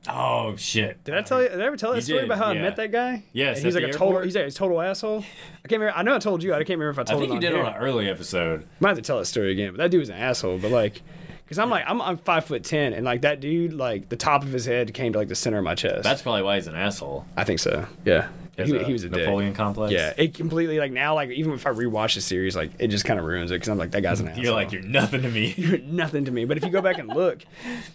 Oh shit! Did I tell you? Did I ever tell that You story did, about how I met that guy? Yes, he's like a total. He's like a total asshole. I can't remember. I know I told you. I can't remember if I I told think you did here. on an early episode. Might have to tell that story again, but that dude was an asshole. But like, because I'm like I'm I'm five foot ten, and like that dude, like the top of his head came to like the center of my chest. That's probably why he's an asshole. I think so. Yeah, He, he, he was a dick. Napoleon complex. Yeah, it completely like now like even if I rewatch the series, like it just kind of ruins it because I'm like that guy's an asshole. You're like you're nothing to me. You're nothing to me. But if you go back and look,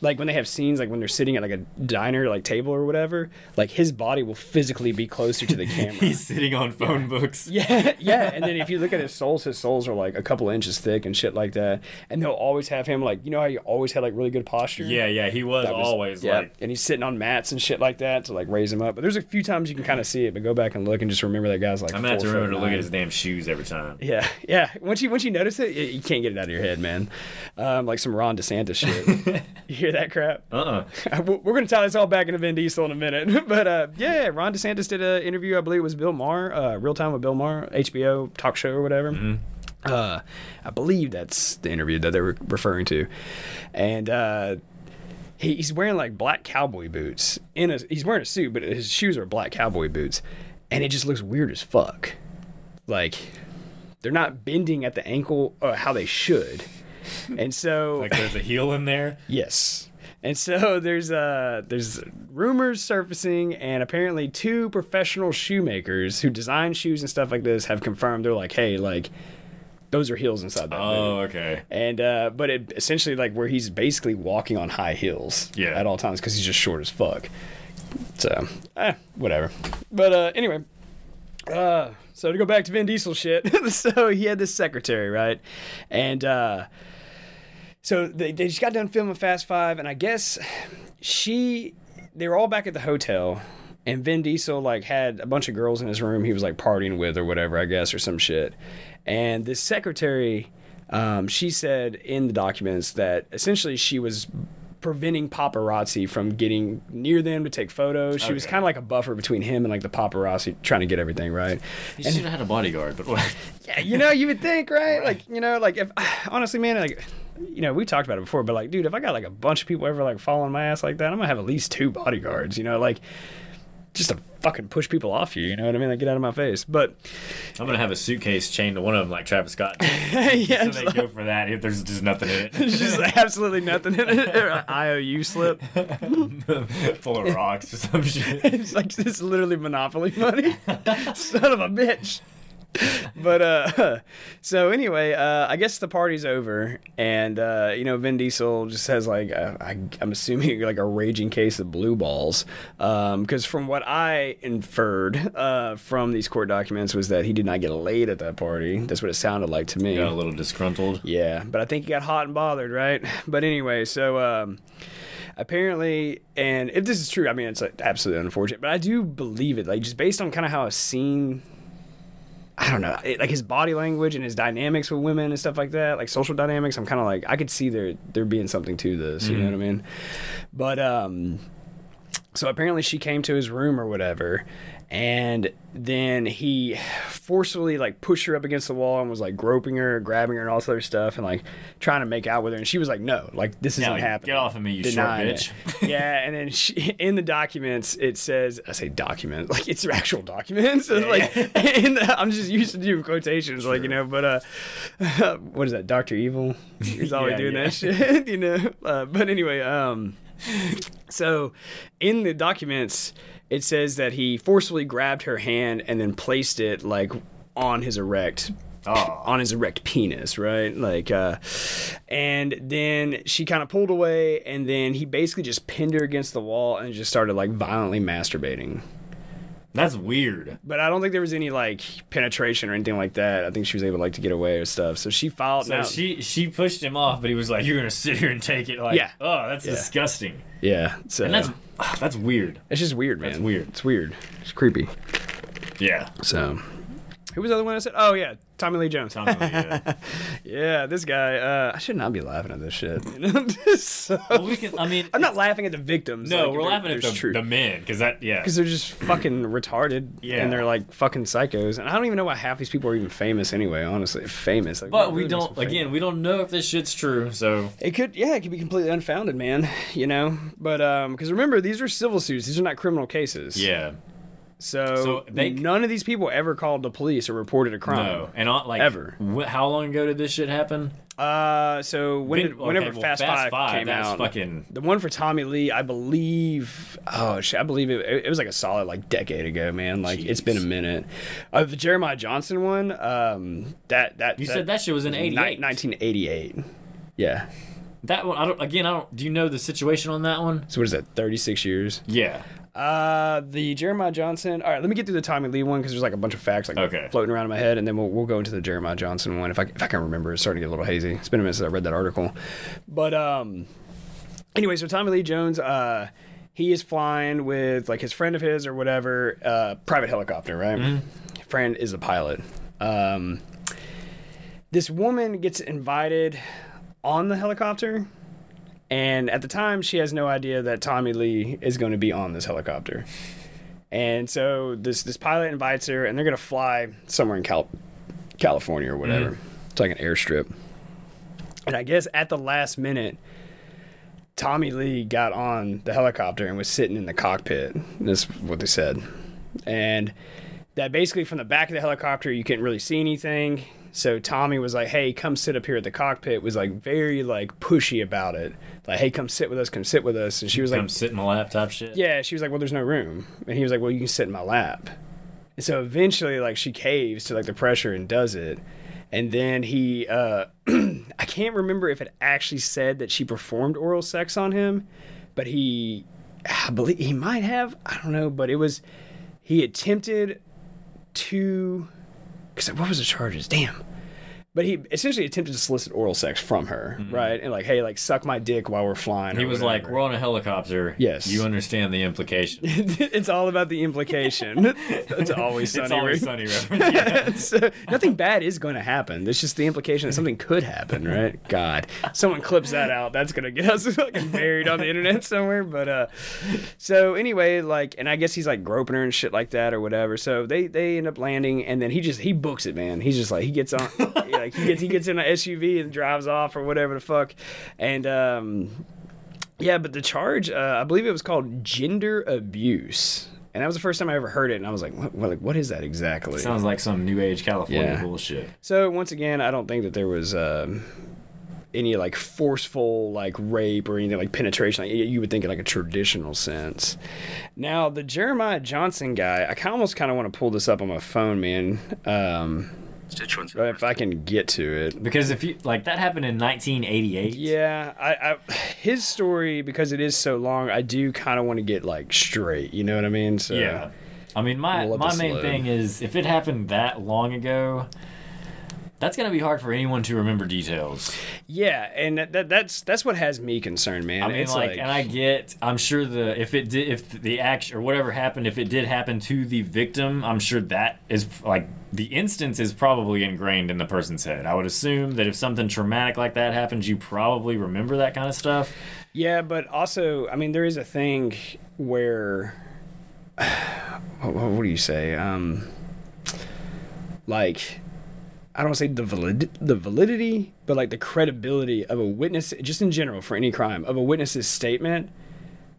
like when they have scenes, like when they're sitting at like a diner, like table or whatever, like his body will physically be closer to the camera. He's sitting on phone books. yeah, yeah. And then if you look at his soles, his soles are like a couple inches thick and shit like that. And they'll always have him like you know how he always had like really good posture. Yeah, yeah, he was, was- always yeah. like and he's sitting on mats and shit like that to like raise him up. But there's a few times you can kind of see it, but go back and look and just remember that guy's like. I'm gonna have to remember to look at his damn shoes every time. Yeah, yeah. Once you once you notice it, you, can't get it out of your head, man. Um, like some Ron DeSantis shit. you hear that crap? Uh uh We're we're gonna tie this all back into Vin Diesel in a minute, but uh, yeah, Ron DeSantis did an interview. I believe it was Bill Maher, uh, Real Time with Bill Maher, HBO talk show or whatever. Uh, I believe that's the interview that they were referring to, and uh, he, he's wearing like black cowboy boots in a. He's wearing a suit, but his shoes are black cowboy boots. and it just looks weird as fuck. Like they're not bending at the ankle uh, how they should, and so Like there's a heel in there. Yes. And so there's uh there's rumors surfacing and apparently two professional shoemakers who design shoes and stuff like this have confirmed they're like, hey, like those are heels inside that. Oh, okay. And uh but it essentially like where he's basically walking on high heels Yeah. at all times because he's just short as fuck. So eh, whatever. But uh anyway. Uh so to go back to Vin Diesel shit. so he had this secretary, right? And uh so they, they just got done filming Fast Five, and I guess she, they were all back at the hotel, and Vin Diesel like had a bunch of girls in his room he was like partying with or whatever, I guess, or some shit. And this secretary, um, she said in the documents that essentially she was preventing paparazzi from getting near them to take photos. She was kind of like a buffer between him and like the paparazzi trying to get everything right. He should have had a bodyguard, but what? Yeah, you know, you would think, right? Like, you know, like if honestly, man, like, you know, we talked about it before, but like, dude, if I got like a bunch of people ever like following my ass like that, I'm gonna have at least two bodyguards. You know, like, just to fucking push people off you. You know what I mean? Like, get out of my face. But I'm gonna have a suitcase chained to one of them, like Travis Scott. yeah, so they go for that if there's just nothing in it. just absolutely nothing in it. An IOU slip. Full of rocks or some shit. It's like it's literally monopoly money. Son of a bitch. But uh so anyway, uh I guess the party's over and uh you know Vin Diesel just has like uh, I I'm assuming like a raging case of blue balls um cuz from what I inferred uh from these court documents was that he did not get laid at that party. That's what it sounded like to me. Got a little disgruntled. Yeah, but I think he got hot and bothered, right? But anyway, so um, apparently, and if this is true, I mean, it's like, absolutely unfortunate, but I do believe it. Like, just based on kind of how I've seen, I don't know, it, like his body language and his dynamics with women and stuff like that, like social dynamics, I'm kind of like, I could see there there being something to this, you know what I mean? But, um, so apparently she came to his room or whatever and then he forcefully like pushed her up against the wall and was like groping her grabbing her and all this other stuff and like trying to make out with her. And she was like no like this isn't like, happening. "Get off of me, you short bitch." it. yeah and then she, in the documents it says i say document like it's actual documents. It's like in the, i'm just used to doing quotations like you know but uh what is that dr evil? He's always Yeah, doing yeah. that shit you know? Uh, but anyway um so, in the documents, it says that he forcefully grabbed her hand and then placed it like on his erect Oh. on his erect penis, right? Like uh and then she kind of pulled away and then he basically just pinned her against the wall and just started like violently masturbating. That's weird. But I don't think there was any like penetration or anything like that. I think she was able like to get away or stuff. So she filed So now. she she pushed him off, but he was like, "You're gonna sit here and take it." Like, Yeah. oh, that's Yeah. disgusting. yeah. So And that's ah, that's weird. it's just weird, man. That's weird. It's weird. It's creepy. Yeah. So, who was the other one I said? Oh yeah, Tommy Lee Jones. Tommy Lee, yeah. Yeah, this guy. Uh, I should not be laughing at this shit. You know? so, well, we can. I mean, I'm not laughing at the victims. no, like, we're laughing at the, truth. the men because that. Yeah. because they're just fucking retarded Yeah. and they're like fucking psychos and i don't even know why half these people are even famous anyway honestly famous like, But we really don't. famous? Again, we don't know if this shit's true. So it could yeah it could be completely unfounded man you know but um because remember these are civil suits these are not criminal cases yeah. So, So they- none of these people ever called the police or reported a crime No. And on, like Ever. wh- how long ago did this shit happen? uh so when did, whenever okay, well, fast, Fast five, Five, came out fucking- the one for tommy lee i believe oh shit i believe it it was like a solid like decade ago man like it's been a minute uh, the jeremiah johnson one um that that You said that shit was in ni- 88. 1988 yeah That one. I don't. Again, I don't. Do you know the situation on that one? so what is that 36 years Yeah. Uh the jeremiah johnson all right let me get through the tommy lee one because there's like a bunch of facts like Okay. floating around in my head and then we'll, we'll go into the jeremiah johnson one. If i, if I can remember it's starting to get a little hazy. It's been a minute since i read that article. But um anyway so tommy lee jones uh he is flying with like his friend of his or whatever uh private helicopter right? Friend is a pilot. Um this woman gets invited on the helicopter and at the time, she has no idea that Tommy Lee is going to be on this helicopter. And so this this pilot invites her, and they're going to fly somewhere in Cal- California or whatever. Mm-hmm. It's like an airstrip. And I guess at the last minute, Tommy Lee got on the helicopter and was sitting in the cockpit. That's what they said. And that basically from the back of the helicopter you couldn't really see anything. So Tommy was like, "Hey, come sit up here at the cockpit." Was like very like pushy about it. Like, "Hey, come sit with us. Come sit with us." And she was Come like, "Come sit in my laptop shit. "Yeah." She was like, "Well, there's no room." And he was like, "Well, you can sit in my lap." And so eventually, like, she caves to like the pressure and does it. And then he, uh, I can't remember if it actually said that she performed oral sex on him, but he, I believe he might have. I don't know, but it was he attempted to. Because what was the charges? Damn. But he essentially attempted to solicit oral sex from her, right? And like, hey, like, suck my dick while we're flying. Mm-hmm. He was like, "We're on a helicopter. Yes. you understand the implication." it's all about the implication. it's always sunny. it's always sunny reference. Yeah. Nothing bad is going to happen. It's just the implication that something could happen, right? God, someone clips that out. That's gonna get us fucking buried on the internet somewhere. But uh, so anyway, like, and I guess he's like groping her and shit like that or whatever. So they they end up landing, and then he just he books it, man. He's just like he gets on, like he gets he gets in an SUV and drives off or whatever the fuck, and um. Yeah, but the charge, uh, I believe it was called gender abuse, and that was the first time I ever heard it, and I was like, "What? what like, what is that exactly?" Sounds like some new age California Yeah. bullshit. So once again, I don't think that there was um, any like forceful like rape or anything like penetration. Like, you would think in like a traditional sense. Now the Jeremiah Johnson guy, I almost kind of want to pull this up on my phone, man. Um, if I can get to it. Because if you like that happened in 1988. Yeah, I, I his story because it is so long. I do kind of want to get like straight. You know what I mean? So Yeah. I mean, my my main load. thing is if it happened that long ago, that's gonna be hard for anyone to remember details. yeah, and that, that that's that's what has me concerned, man. I mean, it's like, like, and I get, I'm sure the if it did, if the action or whatever happened, if it did happen to the victim, I'm sure that is like the instance is probably ingrained in the person's head. I would assume that if something traumatic like that happens, you probably remember that kind of stuff. Yeah, but also, I mean, there is a thing where, what, what do you say? Um, like, I don't want to say the valid, the validity, but like the credibility of a witness, just in general for any crime, of a witness's statement,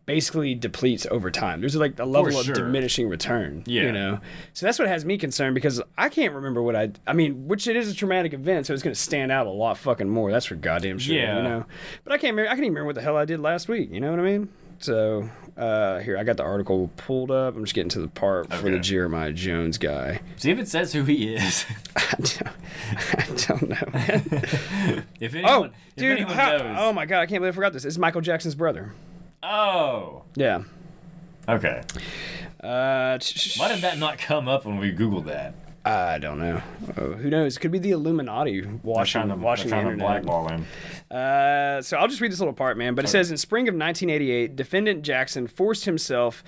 basically depletes over time. There's like a level of diminishing return. Yeah. You know, so that's what has me concerned because I can't remember what I. I mean, which it is a traumatic event, so it's going to stand out a lot fucking more. That's for goddamn sure. Yeah. You know, but I can't. Remember, I can't even remember what the hell I did last week. You know what I mean? So uh, here, I got the article pulled up. I'm just getting to the part for the Jeremiah Jones guy. See if it says who he is. I don't, I don't know. If anyone, Oh, if dude! anyone how- knows. oh my god! I can't believe I forgot this. It's Michael Jackson's brother. Oh, Yeah. okay. Uh, Why did that not come up when we Googled that? I don't know. Oh, who knows? Could be the Illuminati watching, to, watching the they're trying to internet. blackball him. Uh, so I'll just read this little part, man. But it says in spring of 1988, defendant Jackson forced himself.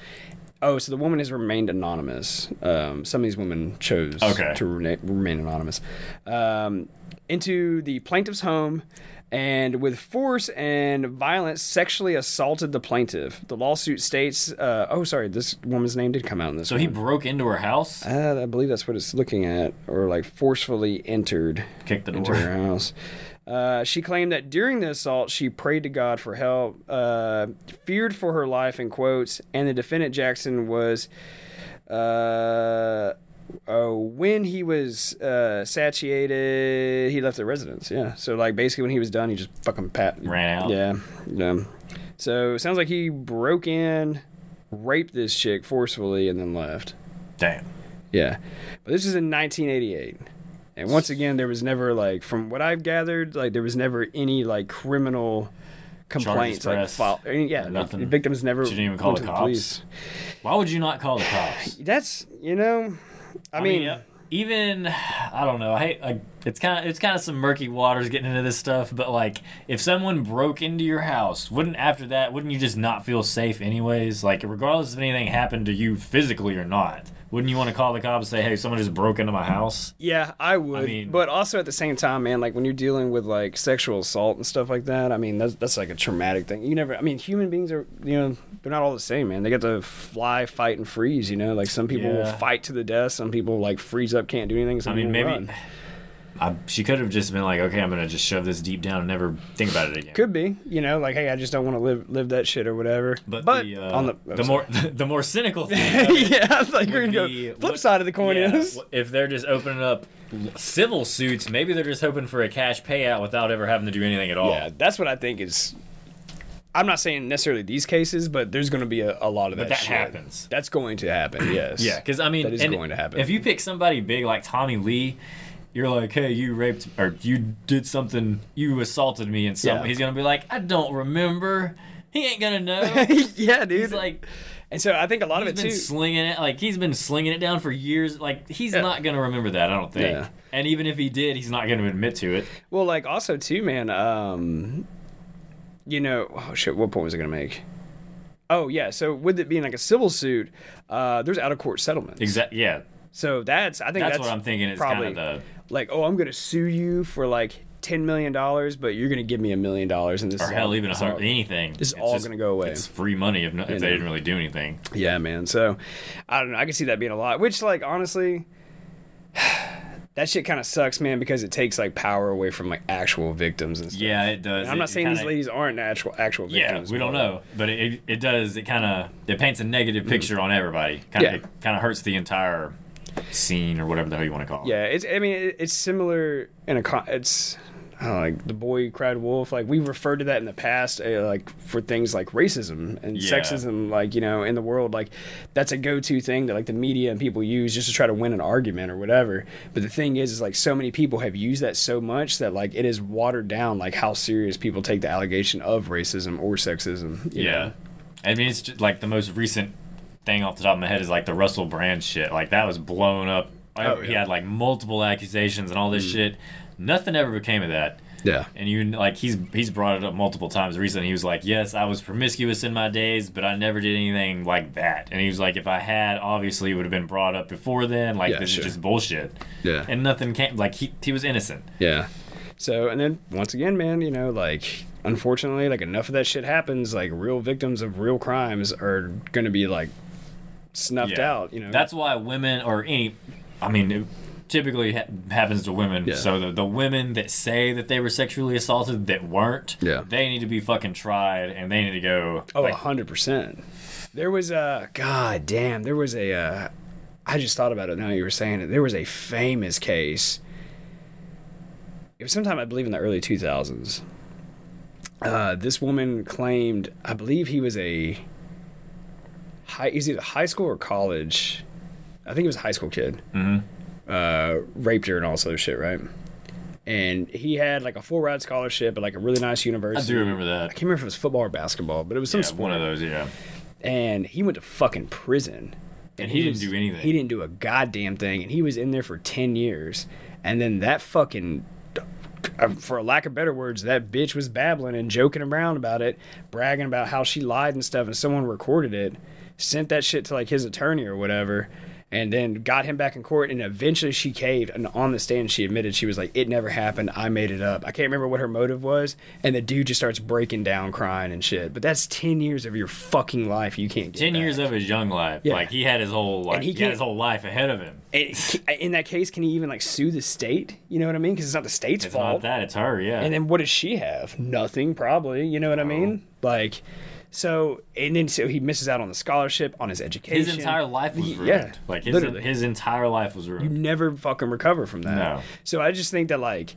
Oh, so the woman has remained anonymous. Um, some of these women chose Okay. to remain, remain anonymous. Um, into the plaintiff's home and with force and violence sexually assaulted the plaintiff. The lawsuit states, uh, oh, sorry, this woman's name did come out in this So one. he broke into her house, Uh, I believe that's what it's looking at, or like forcefully entered kicked the door. into her house. Uh, she claimed that during the assault, she prayed to God for help, uh, feared for her life, in quotes, and the defendant Jackson was. Uh, Oh, when he was uh, satiated, he left the residence. Yeah. So like basically, when he was done, he just fucking pat Ran out. Yeah. Yeah. So it sounds like he broke in, raped this chick forcefully, and then left. Damn. Yeah. But this is in 1988. And once again, there was never like, from what I've gathered, like there was never any like criminal complaints like filed. Yeah, nothing. The victims never She didn't even call the cops? Why would you not call the cops? That's you know, I, mean, even I don't know. I hate like it's kind of it's kind of some murky waters getting into this stuff. But like, if someone broke into your house, wouldn't after that wouldn't you just not feel safe anyways? Like, regardless if anything happened to you physically or not, wouldn't you want to call the cops and say, "Hey, someone just broke into my house"? Yeah, I would. I mean- but also at the same time, man, like when you're dealing with like sexual assault and stuff like that, I mean, that's that's like a traumatic thing. You never, I mean, human beings are, you know, they're not all the same, man. They get to fly, fight, and freeze. You know, like some people will fight to the death, some people like freeze up, can't do anything. Some I mean, maybe run. I, she could have just been like, okay, I'm gonna just shove this deep down and never think about it again. Could be, you know, like hey, I just don't want to live live that shit or whatever. But, but the, uh, on the, the more the more cynical thing, yeah, I like would gonna be go flip what- side of the coin yeah, is. if they're just opening up civil suits, maybe they're just hoping for a cash payout without ever having to do anything at all. Yeah, that's what I think is. I'm not saying necessarily these cases, but there's going to be a, a lot of But that. that happens. That's going to happen. Yes. Yeah, because I mean, that is going to happen. If you pick somebody big like Tommy Lee, you're like, hey, you raped or you did something, you assaulted me, and some Yeah. he's gonna be like, I don't remember. He ain't gonna know. yeah, dude. he's like, and so I think a lot of it been too. slinging it, like he's been slinging it down for years. Like he's Yeah. not gonna remember that, I don't think. Yeah. And even if he did, he's not gonna admit to it. Well, like also too, man. Um, you know, oh shit. What point was I gonna make? Oh yeah. So with it being like a civil suit, uh, there's out of court settlements. Exactly. Yeah. So that's I think That's, that's, what I'm thinking. Is probably kind of like, oh, I'm gonna sue you for like ten million dollars, but you're gonna give me a million dollars, and this or is hell, all- even a it's all- anything. This is It's all just- gonna go away. It's free money if, no, if they know. didn't really do anything. Yeah, man. So I don't know. I can see that being a lot. Which, like, honestly, that shit kind of sucks, man, because it takes like power away from like actual victims and stuff. Yeah, it does. And I'm It- not saying these kinda- ladies aren't actual actual Yeah, we don't but- know, but it, it, does. It kind of it paints a negative picture on everybody. Kind of Mm. Yeah. it kind of hurts the entire scene or whatever the hell you want to call it. Yeah, it's. I mean, it's similar in a. con- It's. I don't know, like the boy cried wolf. Like we referred to that in the past, uh, like for things like racism and Yeah. sexism. Like you know, in the world, like that's a go-to thing that like the media and people use just to try to win an argument or whatever. But the thing is, is like so many people have used that so much that like it is watered down. Like how serious people take the allegation of racism or sexism. you Yeah. know? I mean, it's just like the most recent thing off the top of my head is like the Russell Brand shit. Like that was blown up. Oh, He had like multiple accusations and all this mm. shit. Nothing ever became of that. Yeah. And you like he's he's brought it up multiple times recently. He was like, "Yes, I was promiscuous in my days, but I never did anything like that." And he was like, "If I had, obviously it would have been brought up before then. Like Yeah, this sure. is just bullshit." Yeah. And nothing came. Like he he was innocent. Yeah. So, and then once again, man, you know, like, unfortunately, like, enough of that shit happens. Like, real victims of real crimes are going to be, like, snuffed Yeah. out, you know? That's why women or any, I mean, it typically ha- happens to women. Yeah. So the, the women that say that they were sexually assaulted that weren't, Yeah. they need to be fucking tried and they need to go. Oh, a like, hundred percent. There was a god damn. There was a. Uh, I just thought about it now. You were saying it. There was a famous case. It was sometime I believe in the early two thousands. Uh, this woman claimed, I believe he was a high. He's either high school or college. I think he was a high school kid. Mm-hmm. Uh, raped her and all sort of shit, right? And he had like a full ride scholarship at like a really nice university. I do remember that. I can't remember if it was football or basketball, but it was some Yeah, sport one of those, yeah. and he went to fucking prison. And he didn't do anything. He didn't do a goddamn thing, and he was in there for ten years. And then that fucking, uh, for a lack of better words, that bitch was babbling and joking around about it, bragging about how she lied and stuff. And someone recorded it, sent that shit to like his attorney or whatever. And then got him back in court, and eventually she caved. And on the stand, she admitted she was like, "It never happened. I made it up." I can't remember what her motive was. And the dude just starts breaking down, crying and shit. But that's ten years of your fucking life you can't get. Ten back. years of his young life. Yeah. Like he had his whole like he he, had his whole life ahead of him. And in that case, can he even like sue the state? You know what I mean? Because it's not the state's It's fault. not that, it's her, yeah. And then what does she have? Nothing, probably. You know what I mean? Like, so and then so he misses out on the scholarship, on his education. his entire life was ruined. Yeah, like his literally. his entire life was ruined. You never fucking recover from that. No. So I just think that like.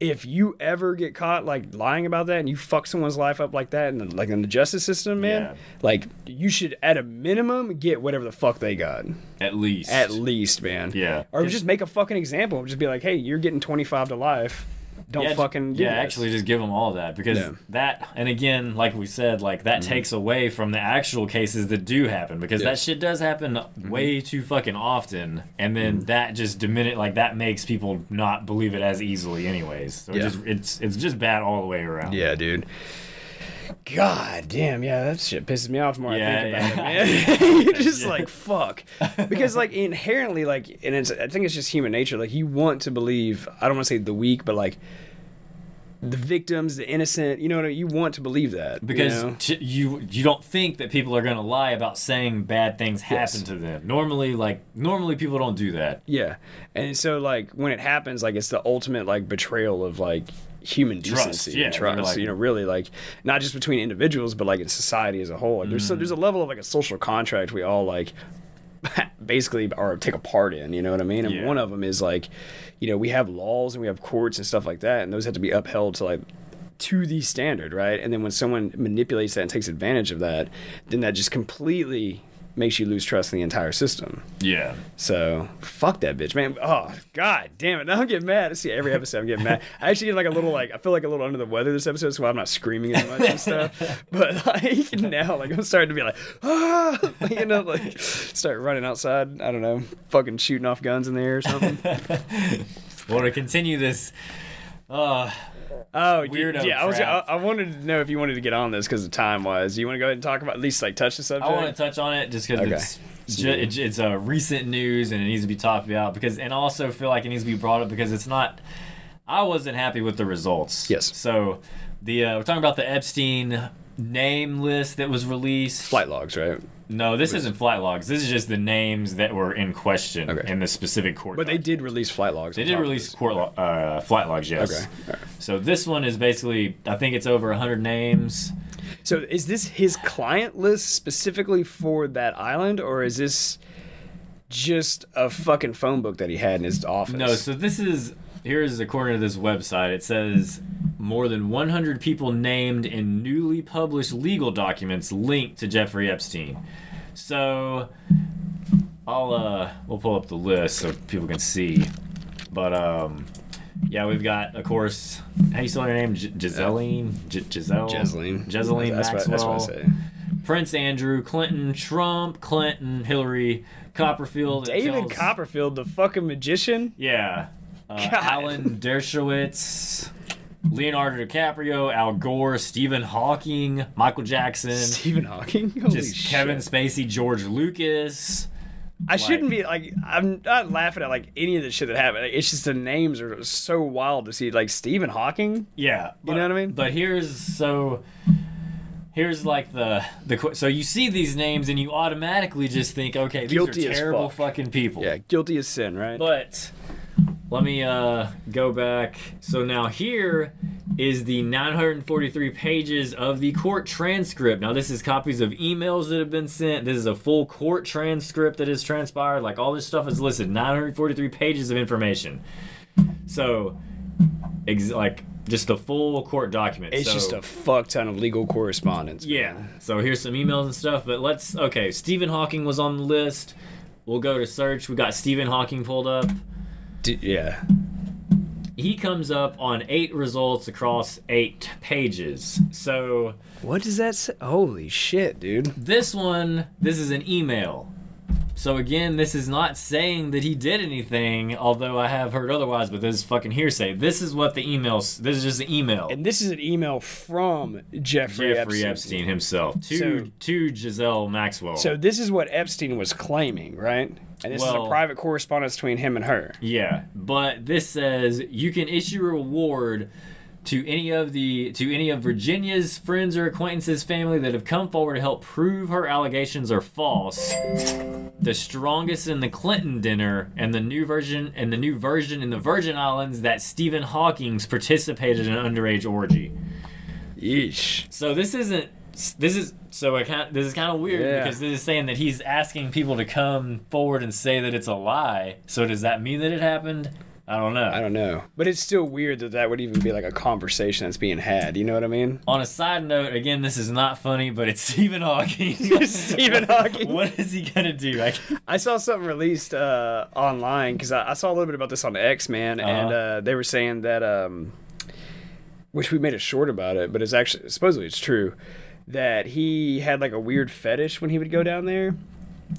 If you ever get caught like lying about that and you fuck someone's life up like that, and like in the justice system, man, Yeah. like you should at a minimum get whatever the fuck they got. At least. At least, man. Yeah. Or just make a fucking example. Just be like, hey, you're getting 25 to life. Don't yeah, fucking do yeah. this. Actually, just give them all that because Yeah. that, and again, like we said, like that mm-hmm. takes away from the actual cases that do happen because Yeah. that shit does happen mm-hmm. way too fucking often, and then mm-hmm. that just diminish like that makes people not believe it as easily, anyways. So it just it's it's just bad all the way around. Yeah, dude. God damn, yeah, that shit pisses me off more I Yeah, think about yeah. it, man. You're just like fuck, because like inherently, like, and it's I think it's just human nature. Like you want to believe. I don't want to say the weak, but like the victims, the innocent. You know what I mean? You want to believe that because you know? t- you you don't think that people are going to lie about saying bad things Yes. happen to them. Normally, like normally people don't do that. Yeah, and so like when it happens, like it's the ultimate like betrayal of like human Trust, decency yeah, and trust. like- you know, really like not just between individuals, but like in society as a whole. Like, there's so, there's a mm. level of like a social contract we all like basically are take a part in. You know what I mean? And Yeah. one of them is like, you know, we have laws and we have courts and stuff like that, and those have to be upheld to like to the standard, right? And then when someone manipulates that and takes advantage of that, then that just completely makes you lose trust in the entire system. Yeah. So fuck that bitch, man. Oh god damn it! Now I'm getting mad. I see every episode I'm getting mad. I actually get like a little like I feel like a little under the weather this episode, so I'm not screaming as much and stuff. But like now, like I'm starting to be like, ah, you know, like start running outside. I don't know, fucking shooting off guns in the air or something. Well, to continue this, uh, Oh, Weirdo yeah. I was. I. I wanted to know if you wanted to get on this because of time wise. You want to go ahead and talk about at least like touch the subject? I want to touch on it just because Okay. it's ju- it's it's a recent news and it needs to be talked about because and also feel like it needs to be brought up because it's not. I wasn't happy with the results. Yes. So the uh, we're talking about the Epstein name list that was released. Flight logs, right? No, this isn't flight logs. This is just the names that were in question Okay. in the specific court. But they did release flight logs. They did top release court lo- uh, flight logs, yes. Okay. All right. So this one is basically, I think it's over 100 names. So is this his client list specifically for that island, or is this just a fucking phone book that he had in his office? No, so this is here's according to this website. It says more than 100 people named in newly published legal documents linked to Jeffrey Epstein. So I'll uh we'll pull up the list so people can see. But um yeah, we've got of course how you spell your name? G- Giseline, G- Giselle, Jesseline. Jesseline That's what, Maxwell, that's what I say. Prince Andrew, Clinton, Trump, Clinton, Hillary, Copperfield, David tells- Copperfield, the fucking magician. yeah. Uh. Alan Dershowitz, Leonardo DiCaprio, Al Gore, Stephen Hawking, Michael Jackson, Stephen Hawking. Holy just shit. Kevin Spacey, George Lucas. I shouldn't be like. I'm not laughing at like any of the shit that happened. Like, it's just the names are so wild to see. Like Stephen Hawking. Yeah, You know what I mean? But here's so here's like the the so you see these names and you automatically just think, okay, these Guilty are terrible fuck. fucking people. Yeah, guilty as sin, right? But let me uh, go back. So now here is the 943 pages of the court transcript. Now this is copies of emails that have been sent. This is a full court transcript that has transpired. Like all this stuff is listed. 943 pages of information. So, ex- like just the full court document. it's So- just a fuck ton of legal correspondence. yeah. man. So here's some emails and stuff, but let's okay, Stephen Hawking was on the list. We'll go to search. We got Stephen Hawking pulled up. D- yeah. He comes up on eight results across eight pages. So What does that say? Holy shit, dude. this one, this is an email. So again, this is not saying that he did anything, although I have heard otherwise, but this is fucking hearsay. This is what the emails this is just an email. And this is an email from Jeffrey, Jeffrey Epstein. Epstein himself to So- to Giselle Maxwell. So this is what Epstein was claiming, right? And this is a private correspondence between him and her. Yeah, but this says you can issue a reward to any of the to any of Virginia's friends or acquaintances family that have come forward to help prove her allegations are false. The strongest in the Clinton dinner and the new version and the new version in the Virgin Islands that Stephen Hawking's participated in an underage orgy. Yeesh. So this isn't this is so I kind this is kind of weird Yeah. because this is saying that he's asking people to come forward and say that it's a lie. So does that mean that it happened? I don't know. I don't know. But it's still weird that that would even be like a conversation that's being had. You know what I mean? On a side note, again, this is not funny, but it's Stephen Hawking. Stephen Hawking. what is he gonna do? I, I saw something released uh, online because I, I saw a little bit about this on X Man, and Uh-huh. uh, they were saying that, um, which we made a short about it, but it's actually supposedly it's true that he had like a weird fetish when he would go down there,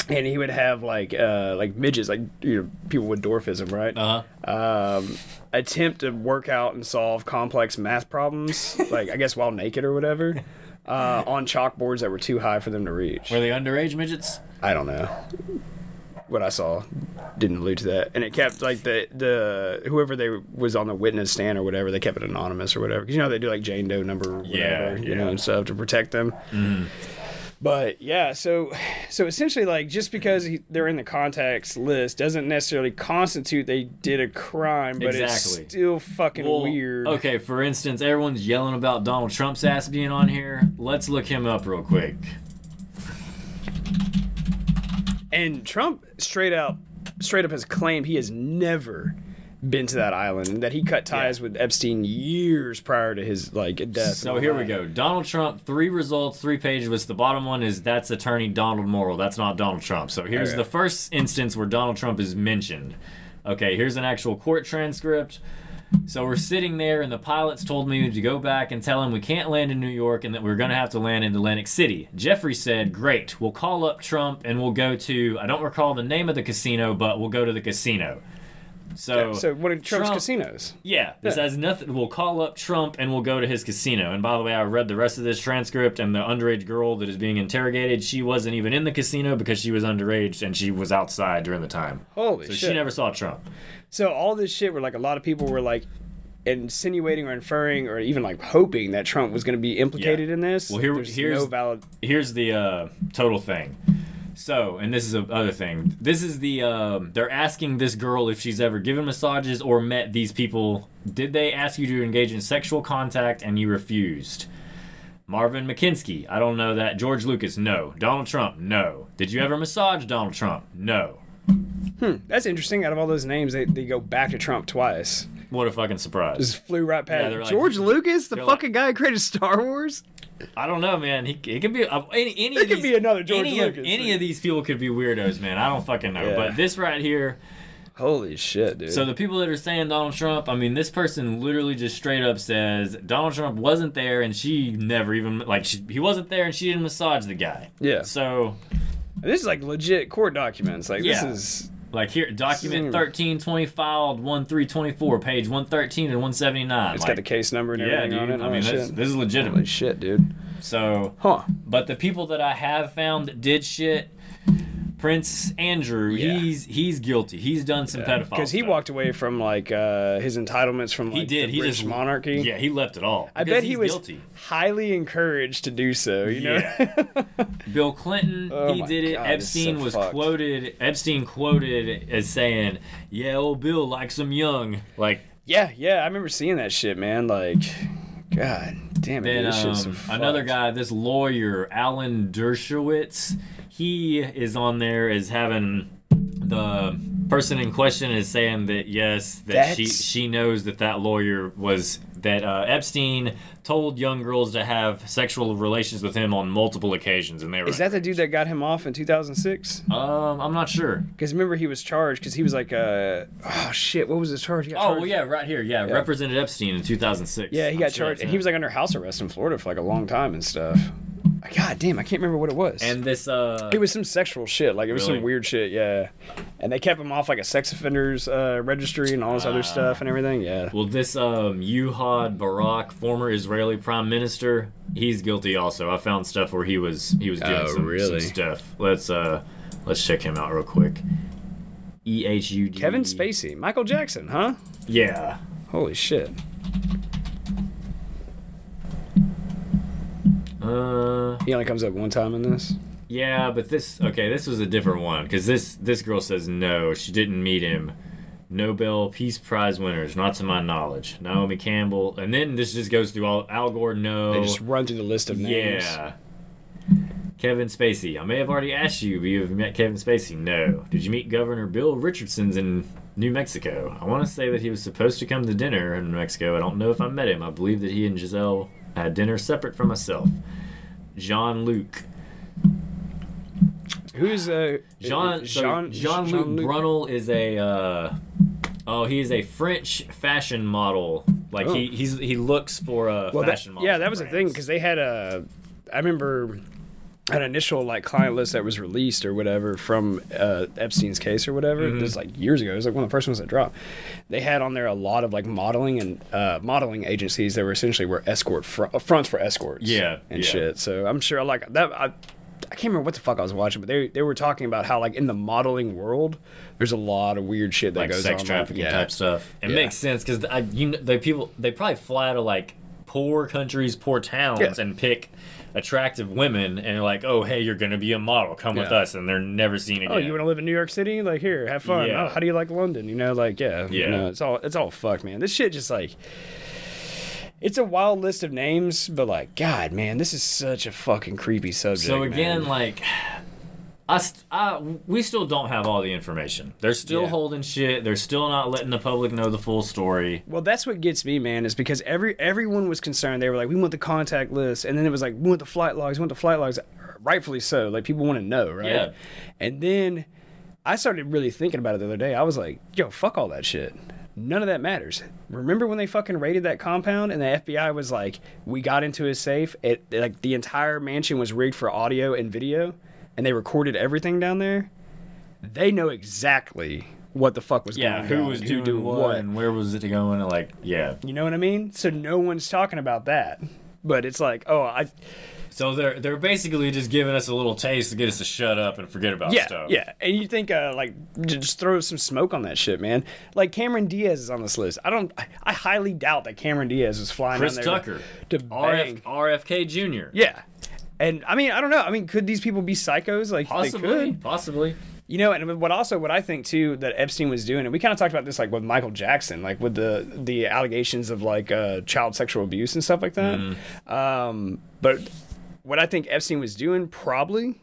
and he would have like uh, like midgets, like you know people with dwarfism, right? Uh-huh. um, attempt to work out and solve complex math problems, like I guess while naked or whatever, uh, on chalkboards that were too high for them to reach. Were they underage midgets? I don't know. what I saw didn't allude to that, and it kept like the the whoever they was on the witness stand or whatever, they kept it anonymous or whatever. Because you know they do like Jane Doe number, whatever, Yeah, you know, and stuff to protect them. But yeah, so so essentially, like just because he, they're in the contacts list doesn't necessarily constitute they did a crime, but Exactly. it's still fucking Well, weird. Okay, for instance, everyone's yelling about Donald Trump's ass being on here. Let's look him up real quick. And Trump straight out straight up has claimed he has never been to that island and that he cut ties Yeah. with Epstein years prior to his like death. So here we go. Donald Trump, three results, three pages. The bottom one is that's attorney Donald Morrill. That's not Donald Trump. So here's Okay. the first instance where Donald Trump is mentioned. Okay, here's an actual court transcript. So we're sitting there, and the pilots told me to go back and tell him we can't land in New York and that we're going to have to land in Atlantic City. Jeffrey said, Great, we'll call up Trump and we'll go to, I don't recall the name of the casino, but we'll go to the casino. So, So what are Trump's Trump- casinos? yeah, this Yeah. has nothing. We'll call up Trump and we'll go to his casino. And by the way, I read the rest of this transcript, and the underage girl that is being interrogated, she wasn't even in the casino because she was underage and she was outside during the time. Holy shit. So shit. she never saw Trump. So all this shit where like a lot of people were like insinuating or inferring or even like hoping that Trump was going to be implicated Yeah. in this. Well, here- There's here's- no valid. Here's the uh, total thing. So, and this is the other thing. This is the um, they're asking this girl if she's ever given massages or met these people. Did they ask you to engage in sexual contact and you refused? Marvin McKinsky, I don't know that. George Lucas, no. Donald Trump, no. Did you ever massage Donald Trump? No. Hmm, that's interesting. Out of all those names, they, they go back to Trump twice. What a fucking surprise. Just flew right past Yeah, they're like- George Lucas, the they're fucking guy who created Star Wars. I don't know, man. He it could be uh, any any There of could these, be another George any Of, any of these people could be weirdos, man. I don't fucking know. Yeah. But this right here, Holy shit, dude. So the people that are saying Donald Trump, I mean, this person literally just straight up says Donald Trump wasn't there, and she never even like she, he wasn't there, and she didn't massage the guy. Yeah. So this is like legit court documents. Like Yeah. this is like here, document thirteen twenty filed one three twenty four, page one thirteen and one seventy nine. it's got the case number and yeah, everything dude. on it. I mean, this, this is Holy shit, dude. So, Huh. but the people that I have found that did shit. Prince Andrew, Yeah. he's he's guilty. He's done some pedophile Because he stuff. walked away from like uh, his entitlements from like He did. the he British just monarchy. Yeah, he left it all. I bet he was guilty. highly encouraged to do so. You know. Yeah. Bill Clinton, Oh he did it. God, this Epstein so was fucked. quoted. Epstein quoted as saying, "Yeah, old Bill likes him young." Like yeah, yeah. I remember seeing that shit, man. Like, God damn it. then this shit's um, another guy, this lawyer Alan Dershowitz, he is on there as having the person in question is saying that yes, that she That's- she knows that that lawyer was that uh, Epstein told young girls to have sexual relations with him on multiple occasions, and they were. Is that the dude that got him off in 2006? Um, I'm not sure. Because remember he was charged because he was like, uh, oh shit, what was his charge? Oh, charged- well, yeah, right here. Yeah, represented Epstein in 2006. Yeah, he I'm got sure charged, and he was like under house arrest in Florida for like a long time and stuff. God damn, I can't remember what it was. And this, uh, it was some sexual shit, like it was Really? some weird shit, yeah. And they kept him off like a sex offenders uh, registry and all this Ah. other stuff and everything. Yeah. well, this um, Ehud Barak, former Israeli prime minister, he's guilty also. I found stuff where he was he was doing Oh, some, really? some stuff. Let's uh, let's check him out real quick. E H U D. Kevin Spacey, Michael Jackson, huh? Yeah. Holy shit. Uh, He only comes up one time in this. yeah, but this okay. This was a different one because this this girl says no, she didn't meet him. Nobel Peace Prize winners, not to my knowledge. Naomi Campbell, and then this just goes through all Al Gore. No, They just run through the list of names. Yeah. Kevin Spacey. I may have already asked you, but you have met Kevin Spacey. No. Did you meet Governor Bill Richardson's in New Mexico? I want to say that he was supposed to come to dinner in New Mexico. I don't know if I met him. I believe that he and Giselle had dinner separate from myself. Jean Luc. Who's uh Jean Jean Jean Luc Brunel is a uh, oh he is a French fashion model. Like he Oh. he's he looks for a Well, that, fashion model. yeah, that was the thing because they had a. I remember an initial like client list that was released or whatever from uh, Epstein's case or whatever. Mm-hmm. This is like years ago. It was like one of the first ones that dropped. They had on there a lot of like modeling and uh, modeling agencies that were essentially were escort fr- uh, fronts for escorts. Yeah, and yeah. shit. So I'm sure like that. I, I can't remember what the fuck I was watching, but they they were talking about how like in the modeling world, there's a lot of weird shit that like goes sex on. trafficking yeah. type stuff. It Yeah. makes sense because you know, they people they probably fly to like poor countries, poor towns, Yeah. and pick attractive women, and they're like, oh hey, you're gonna be a model, come with us, and they're never seen oh, again. Oh, you want to live in New York City? Like here, have fun. Yeah. Oh, how do you like London? You know, like yeah, you Yeah. know, it's all it's all fucked, man. This shit just like. It's a wild list of names, but like, God, man, this is such a fucking creepy subject. So again, man. like, st- I, we still don't have all the information. They're still Yeah. holding shit. They're still not letting the public know the full story. Well, that's what gets me, man, is because every everyone was concerned. They were like, "We want the contact list," and then it was like, "We want the flight logs. We want the flight logs." Rightfully so. Like people want to know, right? Yeah. And then I started really thinking about it the other day. I was like, "Yo, fuck all that shit. None of that matters." Remember when they fucking raided that compound and the FBI was like, "We got into his safe. It like the entire mansion was rigged for audio and video, and they recorded everything down there." They know exactly what the fuck was Yeah, going who on, was who was doing what, and where was it going? And like, yeah. you know what I mean? So no one's talking about that. But it's like, oh, I So they're they're basically just giving us a little taste to get us to shut up and forget about yeah, stuff. yeah. And you think uh like just throw some smoke on that shit, man. Like Cameron Diaz is on this list. I don't I, I highly doubt that Cameron Diaz is flying Chris Tucker, to, to. RF, RFK Jr. Yeah. And I mean, I don't know. I mean, could these people be psychos? Like they Possibly, could. possibly. You know, and what also what I think too that Epstein was doing, and we kind of talked about this like with Michael Jackson, like with the the allegations of like uh, child sexual abuse and stuff like that. Um, but what I think Epstein was doing probably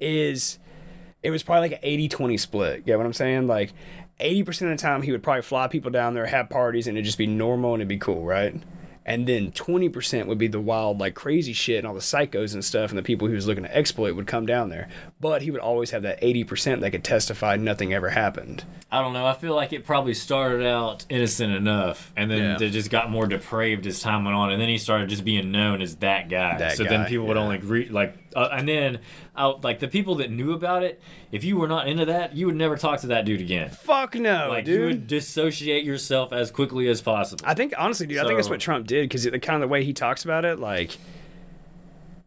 is it was probably like an 80-20 split. Get what I'm saying? Like 80% of the time he would probably fly people down there, have parties, and it'd just be normal and it'd be cool, right? And then 20% would be the wild, like crazy shit, and all the psychos and stuff, and the people he was looking to exploit would come down there. But he would always have that 80% that could testify nothing ever happened. I don't know. I feel like it probably started out innocent enough, and then Yeah. it just got more depraved as time went on, and then he started just being known as that guy. That so then guy, people would only re- like, uh, and then like the people that knew about it, if you were not into that, you would never talk to that dude again. Fuck no, Like you dude. would dissociate yourself as quickly as possible. I think honestly, dude, I think that's what Trump did because the kind of the way he talks about it, like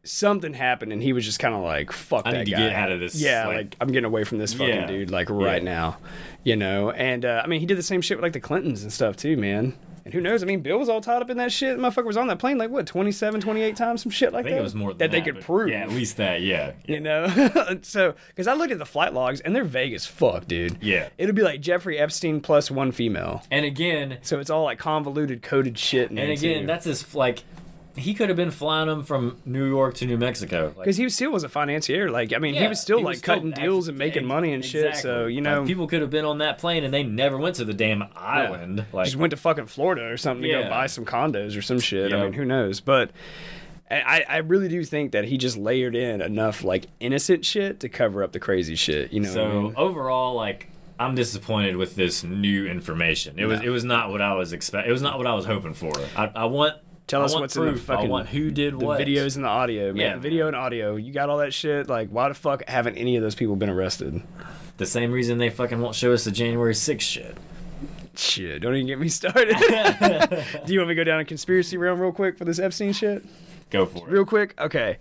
something happened and he was just kind of like, "Fuck I that need to guy." get out of this, Yeah, like- like, I'm getting away from this fucking Yeah. dude, like right Yeah. now, you know. And uh, I mean, he did the same shit with like the Clintons and stuff too, man. And who knows? I mean, Bill was all tied up in that shit. Motherfucker was on that plane like what, 27, 28 times, some shit like I think that. it was more than that, they could but prove. Yeah, at least that. Yeah. You know, so because I looked at the flight logs and they're vague as fuck, dude. Yeah. it'll be like Jeffrey Epstein plus one female. And again, So it's all like convoluted, coded shit. In and there, again, too. that's his like. He could have been flying them from New York to New Mexico. Like, because he was still was a financier. Like I mean, he was still he like was still cutting deals and making money and shit. So exactly. you Like, know, people could have been on that plane and they never went to the damn island. Like, just went to fucking Florida or something to go buy some condos or some shit. I mean, who knows? But I, I really do think that he just layered in enough like innocent shit to cover up the crazy shit. You know? what I so mean? overall, like, I'm disappointed with this new information. It was it was not what I was expect. It was not what I was hoping for. I, I want. Tell us what's in the fucking I want who did the what. videos and the audio, man. Yeah, video and audio. You got all that shit. Like, why the fuck haven't any of those people been arrested? The same reason they fucking won't show us the January 6th shit. Shit, don't even get me started. do you want me to go down a conspiracy realm real quick for this Epstein shit? Go for it. real quick okay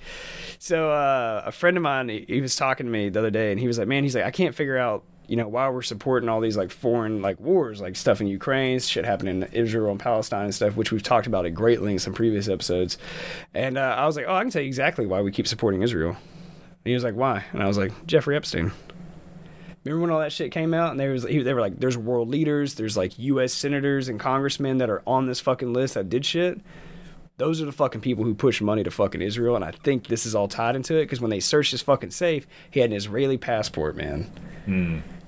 so uh, a friend of mine he, he was talking to me the other day and he was like man he's like i can't figure out you know why we're supporting all these like foreign like wars like stuff in ukraine shit happening in israel and palestine and stuff which we've talked about at great lengths in previous episodes. And uh, i was like oh i can tell you exactly why we keep supporting israel. And he was like why? And i was like jeffrey epstein. Remember when all that shit came out and there was they were like there's world leaders, there's like US senators and congressmen that are on this fucking list that did shit. Those are the fucking people who push money to fucking Israel, and I think this is all tied into it because when they searched his fucking safe, he had an Israeli passport, man.